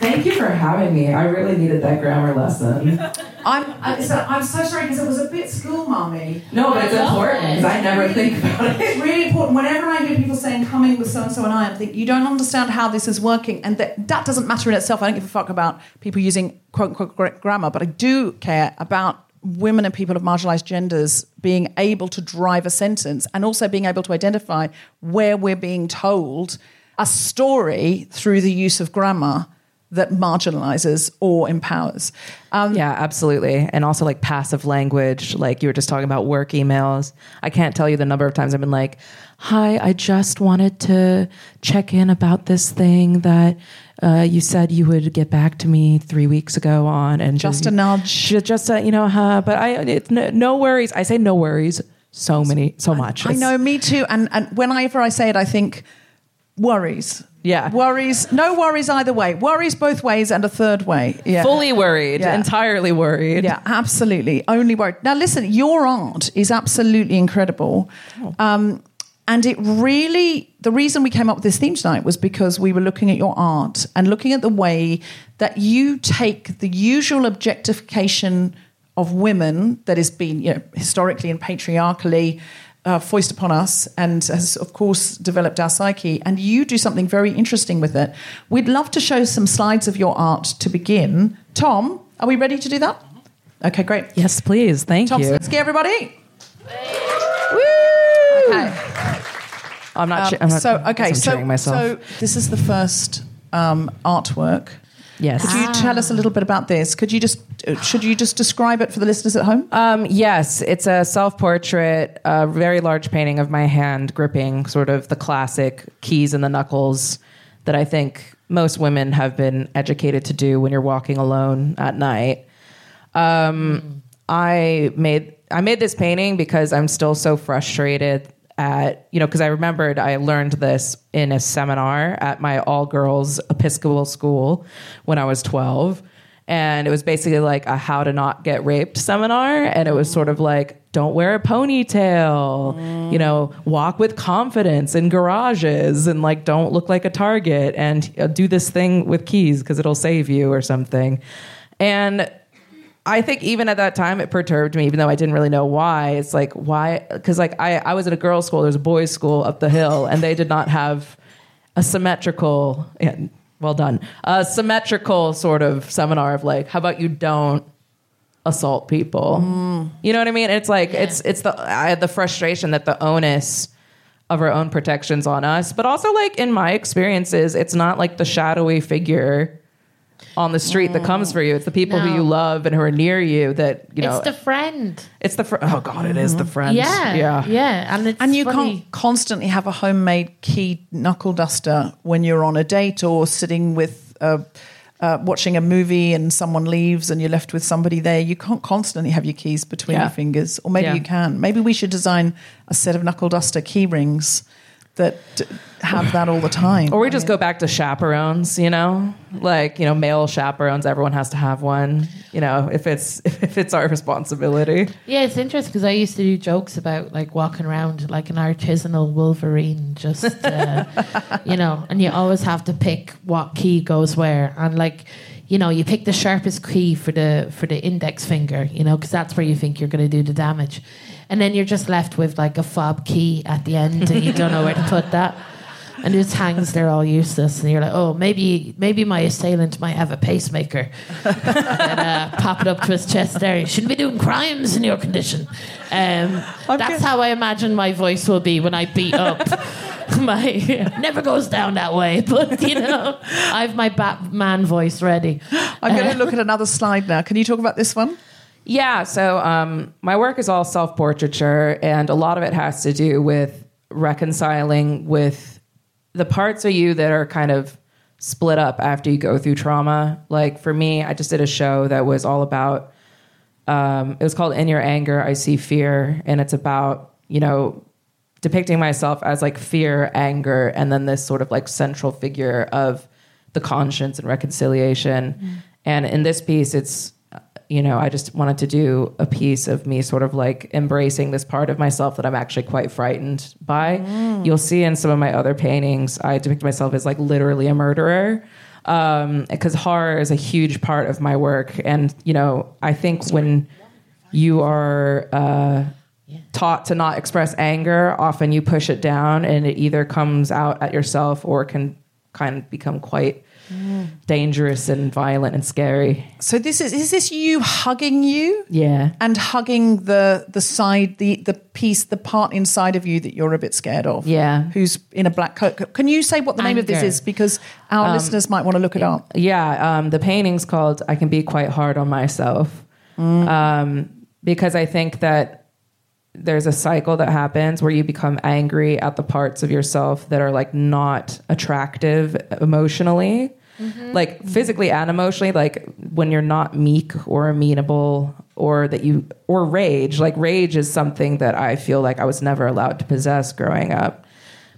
Thank you for having me. I really needed that grammar lesson. I'm, I'm, so, I'm so sorry because it was a bit school mommy. No, but it's important because I never think about it. It's really important. Whenever I hear people saying coming with so and so and I, I think you don't understand how this is working, and that that doesn't matter in itself. I don't give a fuck about people using quote unquote grammar, but I do care about women and people of marginalized genders being able to drive a sentence and also being able to identify where we're being told a story through the use of grammar that marginalizes or empowers. Um, Yeah, absolutely. And also like passive language, like you were just talking about work emails. I can't tell you the number of times I've been like, "Hi, I just wanted to check in about this thing that uh, you said you would get back to me three weeks ago on." And Just a nudge. Just a, you know, huh? But I, it's no, no worries. I say no worries so many, so much. I know, me too. And, and whenever I say it, I think worries. Yeah. Worries. No worries either way. Worries both ways and a third way. Yeah. Fully worried, Yeah. entirely worried. Yeah, absolutely. Only worried. Now, listen, your art is absolutely incredible. Um, and it really, the reason we came up with this theme tonight was because we were looking at your art and looking at the way that you take the usual objectification of women that has been, you know, historically and patriarchally uh, foisted upon us and has, of course, developed our psyche. And you do something very interesting with it. We'd love to show some slides of your art to begin. Tom, are we ready to do that? Okay, great. Yes, please. Thank you. Tom you. Slitzky, everybody. Okay. I'm not. Um, che- I'm not so okay, I'm so myself. so this is the first um, artwork. Yes. Could you tell us a little bit about this? Could you just uh, should you just describe it for the listeners at home? Um, yes, it's a self portrait, a very large painting of my hand gripping sort of the classic keys and the knuckles that I think most women have been educated to do when you're walking alone at night. Um, I made I made this painting because I'm still so frustrated at you know because I remembered I learned this in a seminar at my all girls Episcopal school when I was 12 and it was basically like a how to not get raped seminar. And it was sort of like don't wear a ponytail you know walk with confidence in garages and like don't look like a target and uh, do this thing with keys because it'll save you or something. And I think even at that time it perturbed me, even though I didn't really know why. It's like why? Because like I, I was at a girls' school. There's a boys' school up the hill, and they did not have a symmetrical. Yeah, well done. A symmetrical sort of seminar of like, how about you don't assault people? Mm. You know what I mean? It's like it's it's the I had the frustration that the onus of our own protections on us, but also like in my experiences, it's not like the shadowy figure on the street that comes for you. It's the people who No. you love and who are near you that you know. it's the friend. It's the fr- oh god, it is the friend. Yeah, yeah, yeah, and it's And you funny. can't constantly have a homemade key knuckle duster when you're on a date or sitting with uh, uh, watching a movie and someone leaves and you're left with somebody there. You can't constantly have your keys between Yeah. your fingers, or maybe Yeah. you can. Maybe we should design a set of knuckle duster key rings that have that all the time. Or we just go back to chaperones, you know, like you know, male chaperones. Everyone has to have one, you know, if it's if it's our responsibility. Yeah, it's interesting because I used to do jokes about like walking around like an artisanal Wolverine, just uh, you know, and you always have to pick what key goes where, and like you know, you pick the sharpest key for the for the index finger, you know, because that's where you think you're going to do the damage, and then you're just left with like a fob key at the end, and you don't know where to put that. And it just hangs there all useless, and you're like, oh, maybe maybe my assailant might have a pacemaker and uh, pop it up to his chest there. You shouldn't be doing crimes in your condition. Um, that's how I imagine my voice will be when I beat up. My never goes down that way, but you know, I have my Batman voice ready. I'm going to look at another slide now. Can you talk about this one? Yeah. So um, my work is all self portraiture, and a lot of it has to do with reconciling with the parts of you that are kind of split up after you go through trauma. Like for me, I just did a show that was all about Um, it was called In Your Anger, I See Fear. And it's about, you know, depicting myself as like fear, anger, and then this sort of like central figure of the conscience and reconciliation. And in this piece, it's, you know, I just wanted to do a piece of me sort of like embracing this part of myself that I'm actually quite frightened by. You'll see in some of my other paintings, I depict myself as like literally a murderer. Um, because horror is a huge part of my work. And, you know, I think when you are, uh, taught to not express anger, often you push it down and it either comes out at yourself or can kind of become quite dangerous and violent and scary. So this is is this you hugging you? Yeah. And hugging the the side the the piece the part inside of you that you're a bit scared of. Yeah. Who's in a black coat? Can you say what the name of this is because our listeners might want to look it up. Yeah, um, the painting's called "I Can Be Quite Hard on Myself," um, because I think that there's a cycle that happens where you become angry at the parts of yourself that are like not attractive emotionally, mm-hmm. like physically and emotionally. Like when you're not meek or amenable, or that you or rage. Like rage is something that I feel like I was never allowed to possess growing up.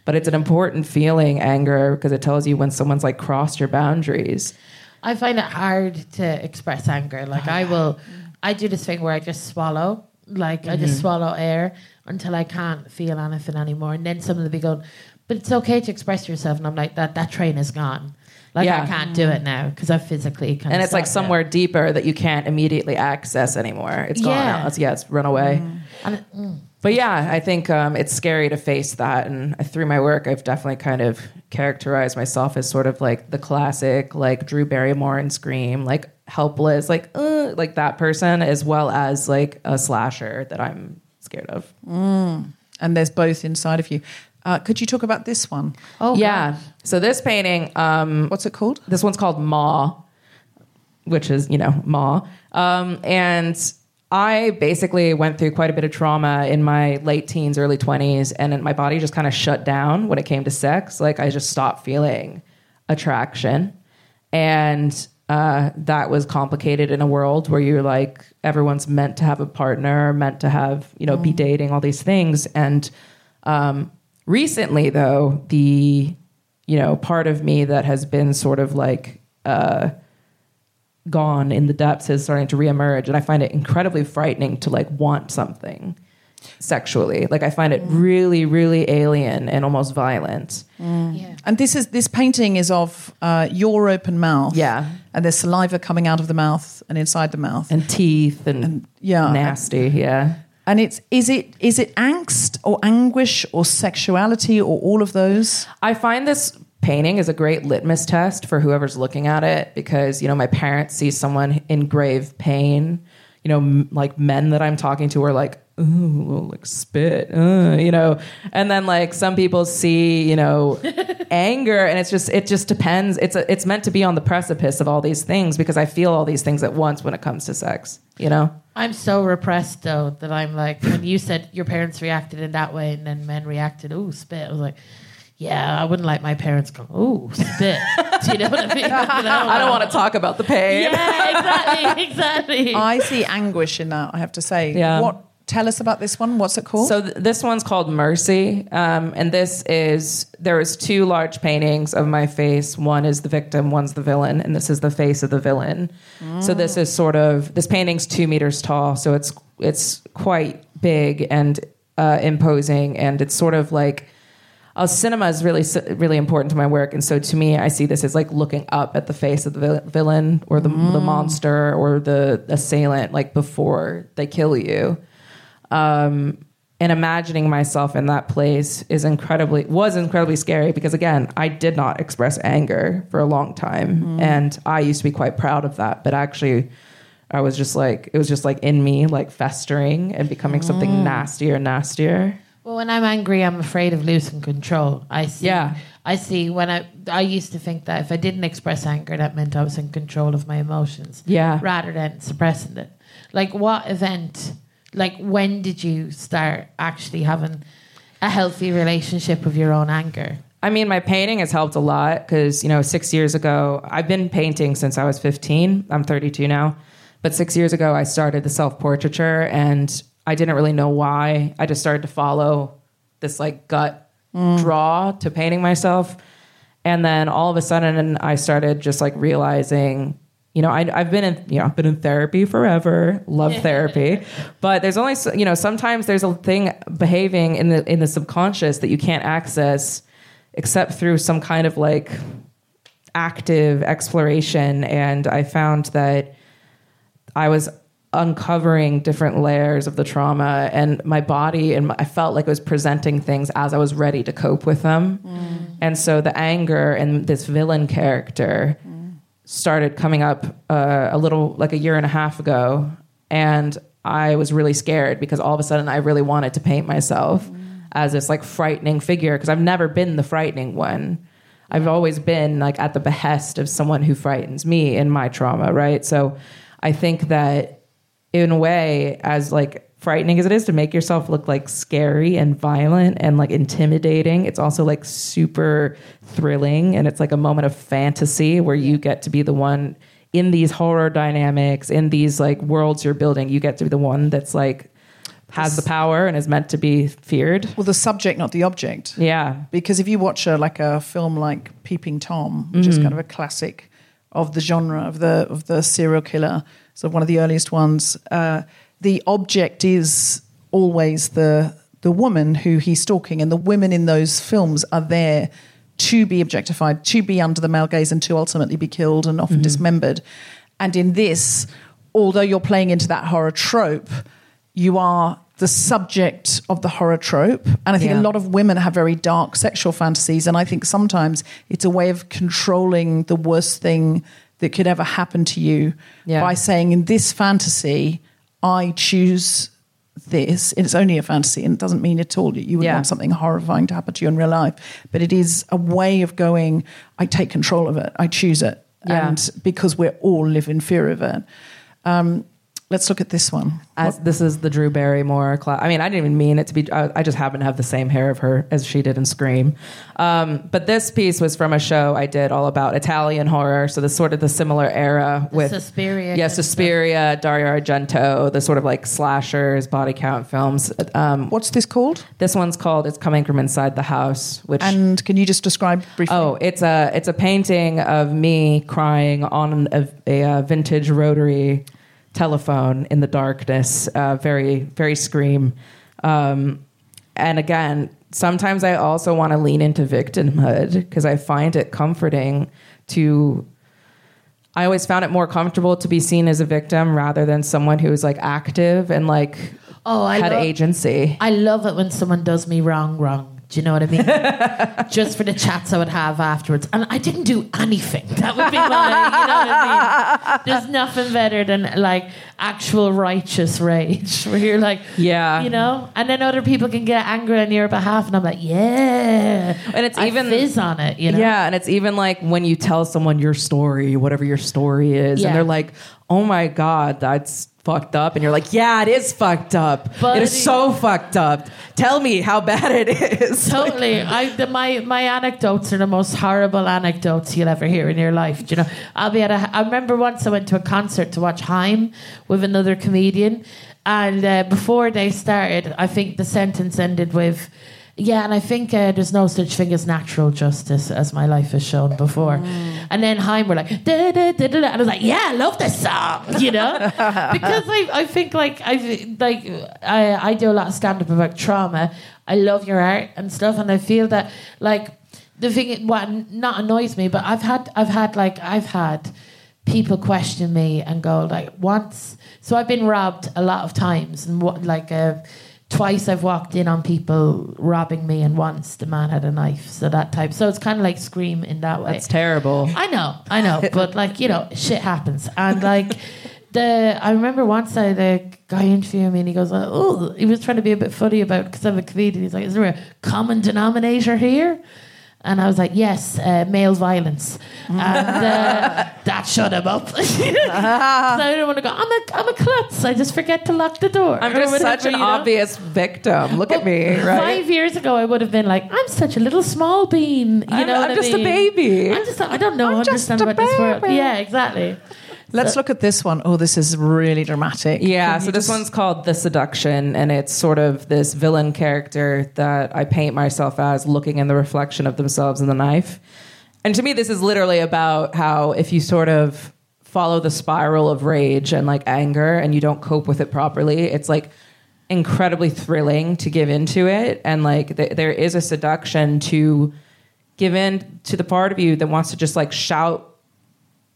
But it's an important feeling, anger, because it tells you when someone's like crossed your boundaries. I find it hard to express anger. Like oh, I will, I do this thing where I just swallow. Like I Mm-hmm. just swallow air until I can't feel anything anymore, and then someone will be going, "But it's okay to express yourself," and I'm like, "That that train is gone. Like Yeah. I can't do it now because I physically kind and it's like stopped it." somewhere deeper that you can't immediately access anymore. It's gone Yeah. out. It's, yeah, it's run away. And it- mm. But yeah, I think um, it's scary to face that. And through my work, I've definitely kind of characterized myself as sort of like the classic, like Drew Barrymore and Scream, like helpless, like uh, like that person, as well as like a slasher that I'm scared of. And there's both inside of you. Uh, could you talk about this one? oh yeah. God. So this painting, um, What's it called? This one's called Ma, which is, you know, Ma. Um, and I basically went through quite a bit of trauma in my late teens, early 20s, and my body just kind of shut down when it came to sex. Like I just stopped feeling attraction. And uh, that was complicated in a world where you're like, everyone's meant to have a partner, meant to have, you know, be dating, all these things. And um, recently, though, the you know part of me that has been sort of like uh, gone in the depths is starting to reemerge, and I find it incredibly frightening to like want something sexually. Like I find it really, really alien and almost violent. yeah. And this is this painting is of uh, your open mouth. Yeah. And there's saliva coming out of the mouth and inside the mouth. And teeth and, yeah. nasty, yeah. And it's is it is it angst or anguish or sexuality or all of those? I find this painting is a great litmus test for whoever's looking at it because you know my parents see someone in grave pain. You know, m- like men that I'm talking to are like, ooh, like spit, uh, you know, and then like some people see, you know, anger, and it's just it just depends. It's a, it's meant to be on the precipice of all these things because I feel all these things at once when it comes to sex. You know, I'm so repressed though that I'm like when you said your parents reacted in that way and then men reacted, ooh, spit. I was like, yeah, I wouldn't like my parents go, ooh, spit. Do you know what I mean? I don't want to talk about the pain. Yeah, exactly, exactly. I see anguish in that. I have to say. Yeah. What? Tell us about this one. What's it called? So th- this one's called Mercy, um, and this is there is two large paintings of my face. One is the victim, one's the villain, and this is the face of the villain. So this is sort of this painting's two meters tall, so it's it's quite big and uh, imposing, and it's sort of like. Uh, cinema is really really important to my work, and so to me, I see this as like looking up at the face of the vil- villain or the, the monster or the assailant, like before they kill you um, and imagining myself in that place is incredibly was incredibly scary because again i did not express anger for a long time and i used to be quite proud of that but actually i was just like it was just like in me like festering and becoming something nastier and nastier Well, when I'm angry, I'm afraid of losing control. I see. Yeah. I see. When I I used to think that if I didn't express anger, that meant I was in control of my emotions. Yeah. Rather than suppressing it. Like what event? Like when did you start actually having a healthy relationship with your own anger? I mean, my painting has helped a lot because, you know, six years ago, I've been painting since I was 15. I'm 32 now. But six years ago, I started the self portraiture, and I didn't really know why. I just started to follow this like gut mm. draw to painting myself, and then all of a sudden, I started just like realizing. You know, I, I've been in, you know, I've been in therapy forever. Love therapy, but there's only, you know, sometimes there's a thing behaving in the in the subconscious that you can't access except through some kind of like active exploration. And I found that I was uncovering different layers of the trauma and my body and my, I felt like it was presenting things as I was ready to cope with them. Mm. And so the anger and this villain character mm. Started coming up uh, a little like a year and a half ago and I was really scared because all of a sudden I really wanted to paint myself as this like frightening figure because I've never been the frightening one. I've always been like at the behest of someone who frightens me in my trauma, right? So I think that in a way, as like frightening as it is to make yourself look like scary and violent and like intimidating, it's also like super thrilling and it's like a moment of fantasy where you get to be the one in these horror dynamics, in these like worlds you're building, you get to be the one that's like has the power and is meant to be feared. Well, the subject, not the object. Yeah. Because if you watch a, like a film like Peeping Tom, which is Mhm. kind of a classic of the genre of the of the serial killer, so one of the earliest ones, uh, the object is always the the woman who he's stalking, and the women in those films are there to be objectified, to be under the male gaze, and to ultimately be killed and often Mhm. dismembered. And in this, although you're playing into that horror trope, you are the subject of the horror trope. And I think Yeah. a lot of women have very dark sexual fantasies. And I think sometimes it's a way of controlling the worst thing that could ever happen to you Yeah. by saying, in this fantasy, I choose this. It's only a fantasy and it doesn't mean at all that you would Yeah. want something horrifying to happen to you in real life. But it is a way of going, I take control of it, I choose it. Yeah. And because we all live in fear of it. Um, let's look at this one. As this is the Drew Barrymore class. I mean, I didn't even mean it to be. I, I just happen to have the same hair of her as she did in Scream. Um, but this piece was from a show I did all about Italian horror. So the sort of the similar era with Suspiria yeah, kind of Suspiria, Dario Argento, the sort of like slashers, body count films. Um, What's this called? This one's called "It's Coming from Inside the House." Which And can you just describe briefly? Oh, it's a it's a painting of me crying on a, a, uh vintage rotary telephone in the darkness. Uh, very very scream. Um, and again, sometimes I also want to lean into victimhood because I find it comforting to. I always found it more comfortable to be seen as a victim rather than someone who is like active and like Oh, I had love- agency. I love it when someone does me wrong, wrong. Do you know what I mean? Just for the chats I would have afterwards. And I didn't do anything. That would be my, you know what I mean? There's nothing better than like actual righteous rage where you're like, yeah, you know? And then other people can get angry on your behalf. And I'm like, yeah. And it's I even fizz on it, you know? Yeah, and it's even like when you tell someone your story, whatever your story is, Yeah. and they're like, "Oh my god, that's fucked up," and you're like, "Yeah, it is fucked up. But it is so fucked up. Tell me how bad it is." Totally. I the, my my anecdotes are the most horrible anecdotes you'll ever hear in your life. Do you know, I'll be at a. I remember once I went to a concert to watch Haim with another comedian, and uh, before they started, I think the sentence ended with. Yeah, and I think uh, there's no such thing as natural justice, as my life has shown before. And then Haim were like, da, da, da. and I was like, yeah, I love this song, you know, because I, I think like I like I, I do a lot of stand up about trauma. I love your art and stuff, and I feel that like the thing what not annoys me, but I've had I've had like I've had people question me and go like once. So I've been robbed a lot of times, and what like uh, twice I've walked in on people robbing me, and once the man had a knife. So that type. So it's kind of like scream in that way. That's terrible. I know, I know, but like you know, shit happens, and like the I remember once I the guy interviewing me, and he goes, "Oh, he was trying to be a bit funny about because I'm a comedian." He's like, "Is there a common denominator here?" And I was like, "Yes, uh, male violence," and uh, that shut him up. so I don't want to go. I'm a I'm a klutz. I just forget to lock the door. I'm just such an you know? obvious victim. Look at me, right? Five years ago, I would have been like, "I'm such a little small bean." You I'm- know, I'm what I just a baby. I'm just. I don't know. I'm just understand about this world. Yeah, exactly. Let's uh, look at this one. Oh, this is really dramatic. Yeah, Can so this just- one's called The Seduction, and it's sort of this villain character that I paint myself as looking in the reflection of themselves in the knife. And to me, this is literally about how if you sort of follow the spiral of rage and like anger and you don't cope with it properly, it's like incredibly thrilling to give into it. And like th- there is a seduction to give in to the part of you that wants to just like shout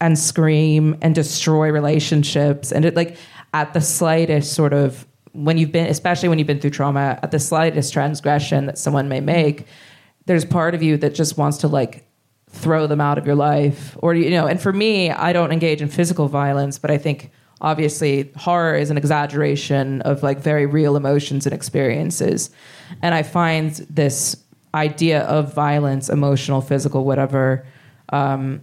and scream and destroy relationships. And it like at the slightest sort of when you've been especially when you've been through trauma at the slightest transgression that someone may make there's part of you that just wants to like throw them out of your life. Or you know and for me i don't engage in physical violence but i think obviously horror is an exaggeration of like very real emotions and experiences. And i find this idea of violence emotional physical whatever um,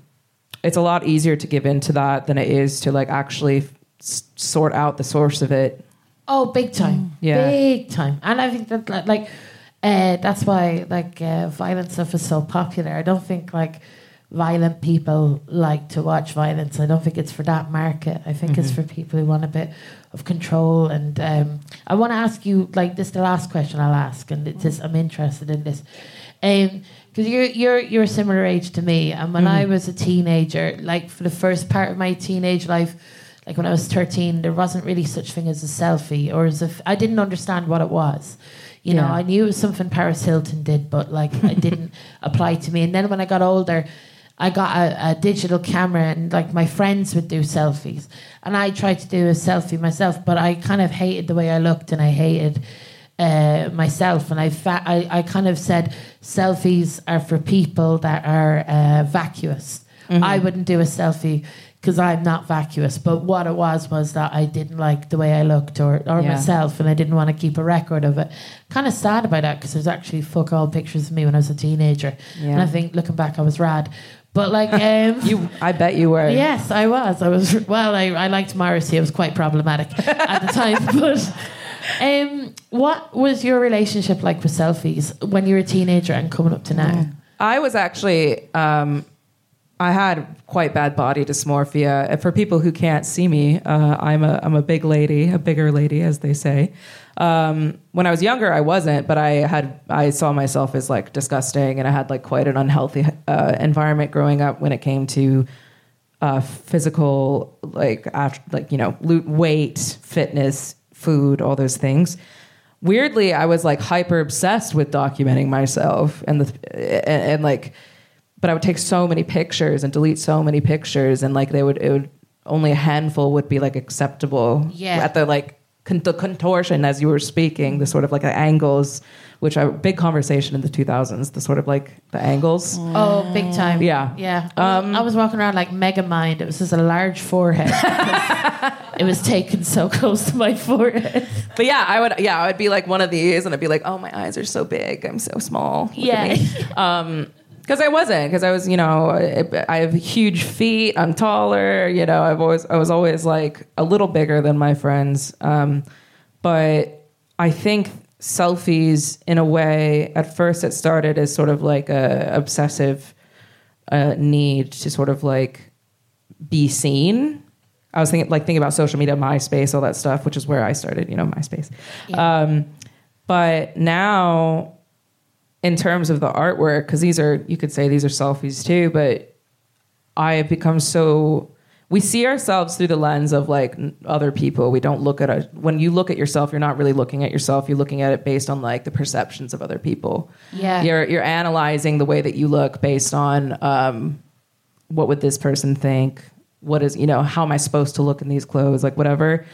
it's a lot easier to give in to that than it is to like actually s- sort out the source of it. Oh, big time. Yeah. Big time. And I think that, like, uh, that's why, like, uh, violent stuff is so popular. I don't think, like, violent people like to watch violence. I don't think it's for that market. I think it's Mhm. for people who want a bit of control. And um, I want to ask you, like, this is the last question I'll ask, and it's just, I'm interested in this. Um, because you're you're you're a similar age to me, and when I Mhm. was a teenager, like for the first part of my teenage life, like when I was 13, there wasn't really such thing as a selfie or as if I didn't understand what it was. You know, I knew it was something Paris Hilton did, but like it didn't apply to me. And then when I got older, I got a, a digital camera and like my friends would do selfies. And I tried to do a selfie myself, but I kind of hated the way I looked and I hated uh, myself. And I, fa- I, I kind of said selfies are for people that are uh, vacuous. Mhm. I wouldn't do a selfie because I'm not vacuous. But what it was was that I didn't like the way I looked or, or Yeah. myself, and I didn't want to keep a record of it. Kind of sad about that because there's actually fuck all pictures of me when I was a teenager, and I think looking back, I was rad. But like, um, You, I bet you were. Yes, I was. I was. Well, I, I liked Morrissey. It was quite problematic at the time. But um, what was your relationship like with selfies when you were a teenager and coming up to now? I was actually, um, I had quite bad body dysmorphia. And for people who can't see me, uh, I'm a I'm a big lady, a bigger lady, as they say. Um, when I was younger, I wasn't, but I had I saw myself as like disgusting, and I had like quite an unhealthy uh, environment growing up when it came to uh, physical, like after, like you know, weight, fitness, food, all those things. Weirdly, I was like hyper obsessed with documenting myself, and the and, and like, but I would take so many pictures and delete so many pictures, and like they would it would only a handful would be like acceptable. Yeah. At the like con- the contortion as you were speaking, the sort of like the angles, which are big conversation in the 2000s. The sort of like the angles. Oh, big time. Yeah. Yeah. I was, I was walking around like Megamind. It was just a large forehead. it was taken so close to my forehead. But yeah, I would. Yeah, I would be like one of these, and I'd be like, "Oh, my eyes are so big. I'm so small." Look Yeah. me." Um, because I wasn't. Because I was, you know, I, I have huge feet. I'm taller. You know, I've always, I was always like a little bigger than my friends. Um, but I think selfies, in a way, at first it started as sort of like a obsessive uh, need to sort of like be seen. I was thinking like thinking about social media, MySpace, all that stuff, which is where I started, you know, MySpace. Um, but now, in terms of the artwork, because these are you could say these are selfies too, but I have become so we see ourselves through the lens of like other people. We don't look at a when you look at yourself, you're not really looking at yourself. You're looking at it based on like the perceptions of other people. Yeah. You're you're analyzing the way that you look based on um, what would this person think? What is you know how am I supposed to look in these clothes? Like whatever.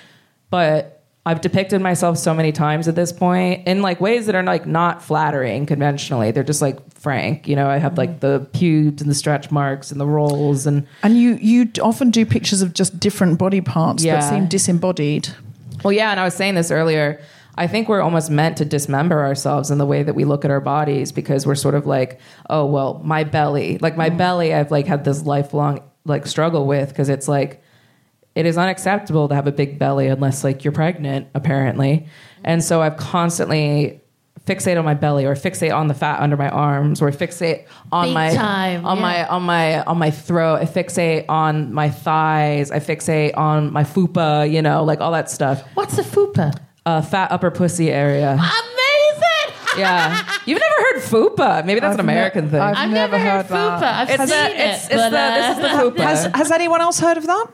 But I've depicted myself so many times at this point in like ways that are like not flattering conventionally. They're just like frank. You know, I have like mm. the pubes and the stretch marks and the rolls and And you you often do pictures of just different body parts Yeah. that seem disembodied. Well, yeah, and I was saying this earlier. I think we're almost meant to dismember ourselves in the way that we look at our bodies because we're sort of like, oh well, my belly, like my mm. belly, I've like had this lifelong like struggle with because it's like it is unacceptable to have a big belly unless like you're pregnant apparently, and so I've constantly fixate on my belly or fixate on the fat under my arms or fixate on Big my time, on yeah. my on my on my throat. I fixate on my thighs. I fixate on my fupa. You know, like all that stuff. What's a fupa? Uh, fat upper pussy area. Amazing. Yeah, you've never heard fupa? Maybe that's I've an ne- American thing. I've I've never never, heard fupa. that. I've it's seen the, it. it's, it's but, the, uh, this is the fupa. Has, has anyone else heard of that?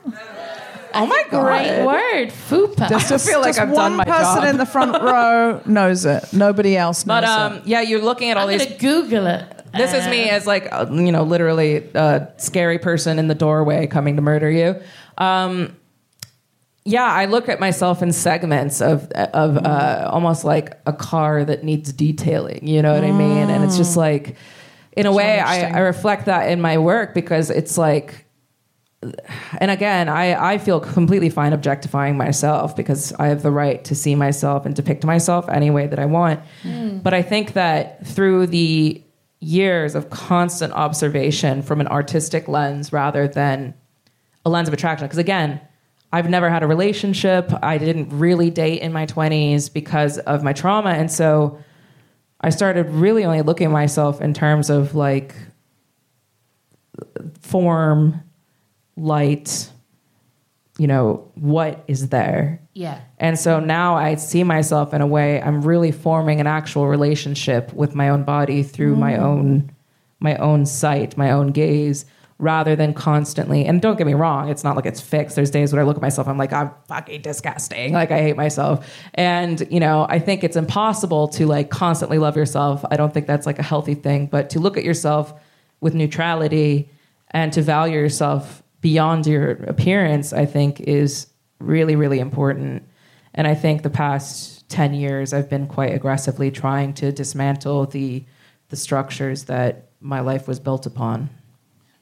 Oh my god! great word, fupa. Just- I feel like just I've one done my person job. in the front row knows it. Nobody else knows it. But um, it. yeah, you're looking at all I'm these gonna Google it. This is Uh, me as like uh, you know, literally a scary person in the doorway coming to murder you. Um, yeah, I look at myself in segments of of uh, almost like a car that needs detailing. You know what I mean? And it's just like, in a way, I. I reflect that in my work because it's like and again, I, I feel completely fine objectifying myself because I have the right to see myself and depict myself any way that I want. Hmm. But I think that through the years of constant observation from an artistic lens rather than a lens of attraction, because again, I've never had a relationship. I didn't really date in my 20s because of my trauma. And so I started really only looking at myself in terms of like form, light, you know, what is there. Yeah. And so now I see myself in a way I'm really forming an actual relationship with my own body through my mm. own my own sight, my own gaze rather than constantly and don't get me wrong, it's not like it's fixed. There's days when I look at myself I'm like I'm fucking disgusting. Like I hate myself. And you know, I think it's impossible to like constantly love yourself. I don't think that's like a healthy thing, but to look at yourself with neutrality and to value yourself beyond your appearance, I think is really, really important. And I think the past 10 years, I've been quite aggressively trying to dismantle the, the structures that my life was built upon.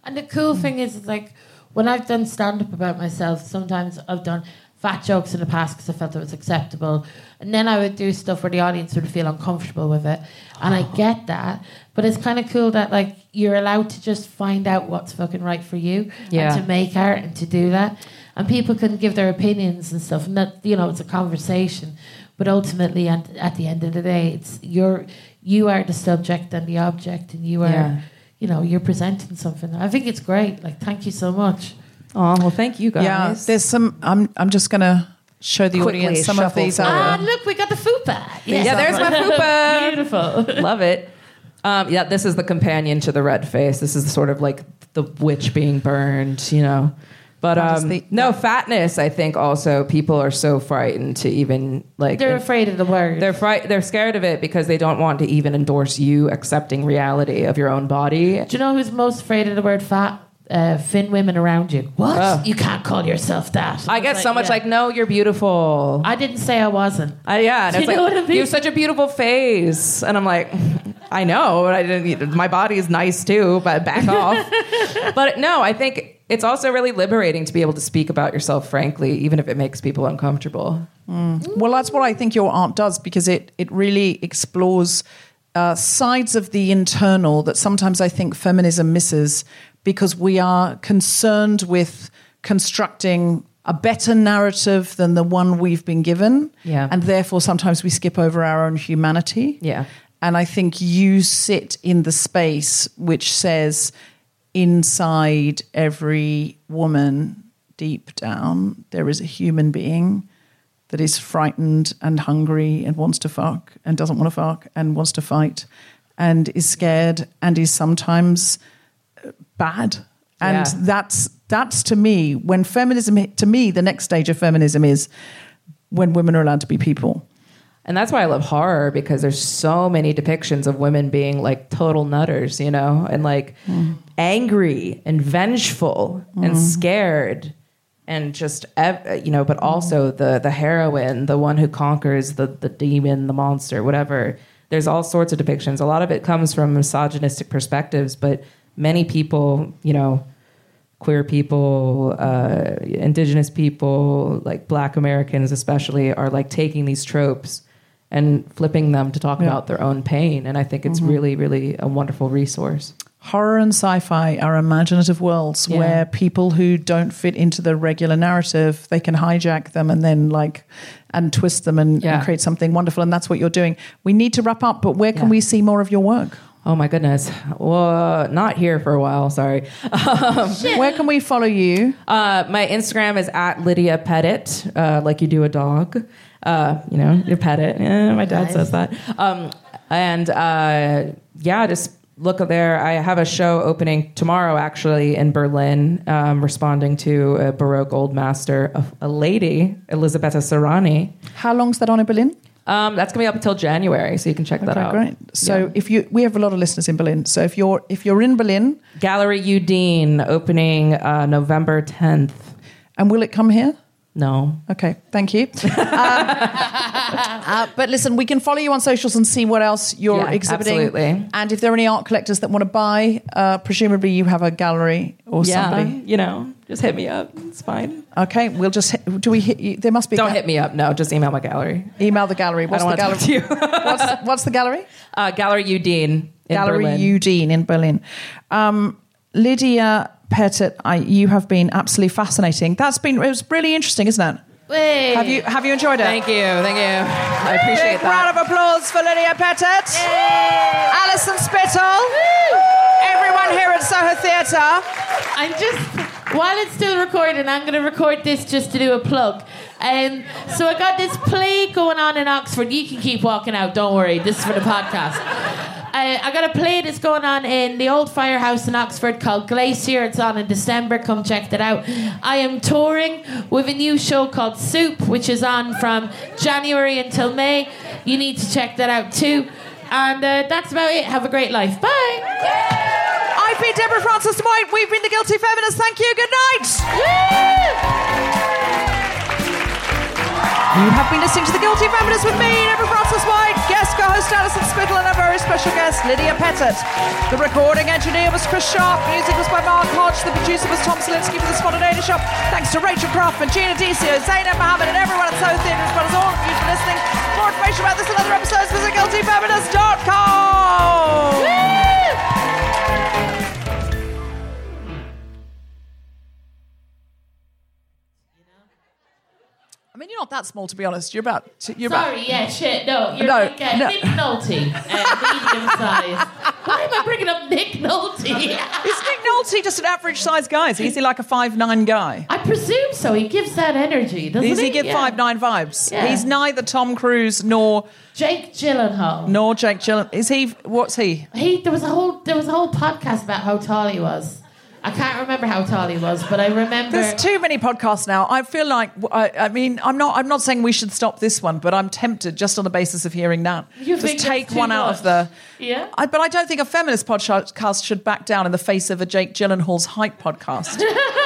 And the cool thing is, like, when I've done stand up about myself, sometimes I've done fat jokes in the past because I felt it was acceptable. And then I would do stuff where the audience would feel uncomfortable with it. And I oh. get that. But it's kind of cool that, like, you're allowed to just find out what's fucking right for you Yeah. and to make art and to do that. And people can give their opinions and stuff. And that, you know, it's a conversation. But ultimately, and at the end of the day, it's you're, you are the subject and the object, and you are Yeah. you know, you're presenting something. I think it's great. Like, thank you so much. Oh, well, thank you guys. Yeah, there's some. I'm I'm just gonna show the Quickly audience some of shuffle these. through. Ah, Other, look, we got the fupa. Yeah, there's my fupa. Beautiful. Love it. Um, yeah, this is the companion to the red face. This is sort of like the witch being burned, you know. But um, the- no fatness. I think also people are so frightened to even like They're afraid of the word. They're fright. They're scared of it because they don't want to even endorse you accepting reality of your own body. Do you know who's most afraid of the word fat? Uh, thin women around you. What? Oh. You can't call yourself that. I was get so much yeah. like, no, you're beautiful. I didn't say I wasn't. Uh, yeah, and Do it's you know like what I mean? you have such a beautiful face, and I'm like, I know, but I didn't. My body is nice too, but back off. but no, I think it's also really liberating to be able to speak about yourself frankly, even if it makes people uncomfortable. well, that's what I think your art does because it it really explores uh, sides of the internal that sometimes I think feminism misses because we are concerned with constructing a better narrative than the one we've been given, Yeah. and therefore sometimes we skip over our own humanity. Yeah. And I think you sit in the space which says inside every woman, deep down, there is a human being that is frightened and hungry and wants to fuck and doesn't want to fuck and wants to fight and is scared and is sometimes bad. And Yeah. that's that's to me when feminism to me the next stage of feminism is when women are allowed to be people. And that's why I love horror because there's so many depictions of women being like total nutters, you know, and like mm. angry and vengeful and mm. scared and just you know, but also mm. the the heroine, the one who conquers the the demon, the monster, whatever. There's all sorts of depictions. A lot of it comes from misogynistic perspectives, but many people, you know, queer people, uh, indigenous people, like black Americans especially, are like taking these tropes and flipping them to talk Yeah. about their own pain. And I think it's really, really a wonderful resource. Horror and sci-fi are imaginative worlds Yeah. where people who don't fit into the regular narrative, they can hijack them and then like and twist them and, Yeah. and create something wonderful. And that's what you're doing. We need to wrap up, but where can we see more of your work? Oh my goodness. Well, not here for a while. Sorry. Where can we follow you? Uh, my Instagram is at Lydia Pettit, uh, like you do a dog. Uh, you know, you pet it. Yeah, my dad Nice. says that. Um, and uh, yeah, just look there. I have a show opening tomorrow, actually, in Berlin, um, responding to a Baroque old master, a, a lady, Elisabetta Sirani. How long's that on in Berlin? Um, that's gonna be up until January, so you can check that out. great. So Yeah. if you, we have a lot of listeners in Berlin. So if you're if you're in Berlin, Gallery Udine opening uh, November 10th. and will it come here? No. Okay, thank you. Um, uh, but listen, we can follow you on socials and see what else you're Yeah, exhibiting. absolutely. And if there are any art collectors that want to buy, uh, presumably you have a gallery or yeah, somebody. you know, just hit me up. It's fine. Okay, we'll just do we hit you? There must be. Don't ga- hit me up. No, just email my gallery. Email the gallery. What's I the don't gallery? want to talk to you. what's, what's the gallery? uh, Gallery Udine in gallery Berlin. Udine in Berlin. Um, Lydia Pettit, I, you have been absolutely fascinating. That's been it was really interesting, isn't it? Wait. Have you have you enjoyed it? Thank you, thank you. I appreciate Big that. round of applause for Lydia Pettit, Alison Spittle, everyone here at Soho Theatre. I'm just while it's still recording, I'm going to record this just to do a plug. Um, so I got this play going on in Oxford. You can keep walking out. Don't worry. This is for the podcast. Uh, I got a play that's going on in the old firehouse in Oxford called Glacier. It's on in December. Come check that out. I am touring with a new show called Soup, which is on from January until May. You need to check that out too. And uh, that's about it. Have a great life. Bye. I've been Deborah Frances-White. We've been the Guilty Feminists. Thank you. Good night. You have been listening to The Guilty Feminist with me, Frances-White, guest co-host Alison Spittle, and a very special guest, Lydia Pettit. The recording engineer was Chris Sharp. Music was by Mark Hodge. The producer was Tom Salinsky for the Spontaneity Shop. Thanks to Rachel Craftman, Gina Decio, Zainab Mohammed, and everyone at Soho Theatre, as well as all of you for listening. For more information about this and other episodes, visit guiltyfeminist.com. I mean, you're not that small, to be honest. You're about. You're Sorry, about, yeah, shit. No, you're No, like uh, no. Nick Nolte, uh, medium size. Why am I bringing up Nick Nolte? Is Nick Nolte just an average sized guy? Is he- is he like a five nine guy? I presume so. He gives that energy, doesn't Does he? he give Yeah. five nine vibes? Yeah. He's neither Tom Cruise nor Jake Gyllenhaal. nor Jake Gyllenhaal. Is he? What's he? He there was a whole there was a whole podcast about how tall he was. I can't remember how tall he was, but I remember. There's too many podcasts now. I feel like I, I mean I'm not I'm not saying we should stop this one, but I'm tempted just on the basis of hearing that. You just think take one out much? of the. Yeah. I, but I don't think a feminist podcast should back down in the face of a Jake Gyllenhaal's hype podcast.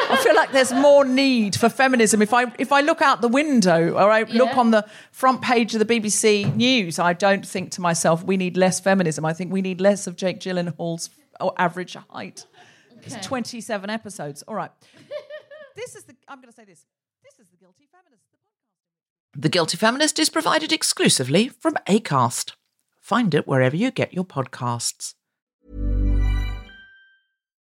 I feel like there's more need for feminism. If I if I look out the window or I look on the front page of the BBC News, I don't think to myself we need less feminism. I think we need less of Jake Gyllenhaal's oh, average height. It's 27 episodes. All right. this is the I'm going to say this. This is the Guilty Feminist. The Guilty Feminist is provided exclusively from Acast. Find it wherever you get your podcasts.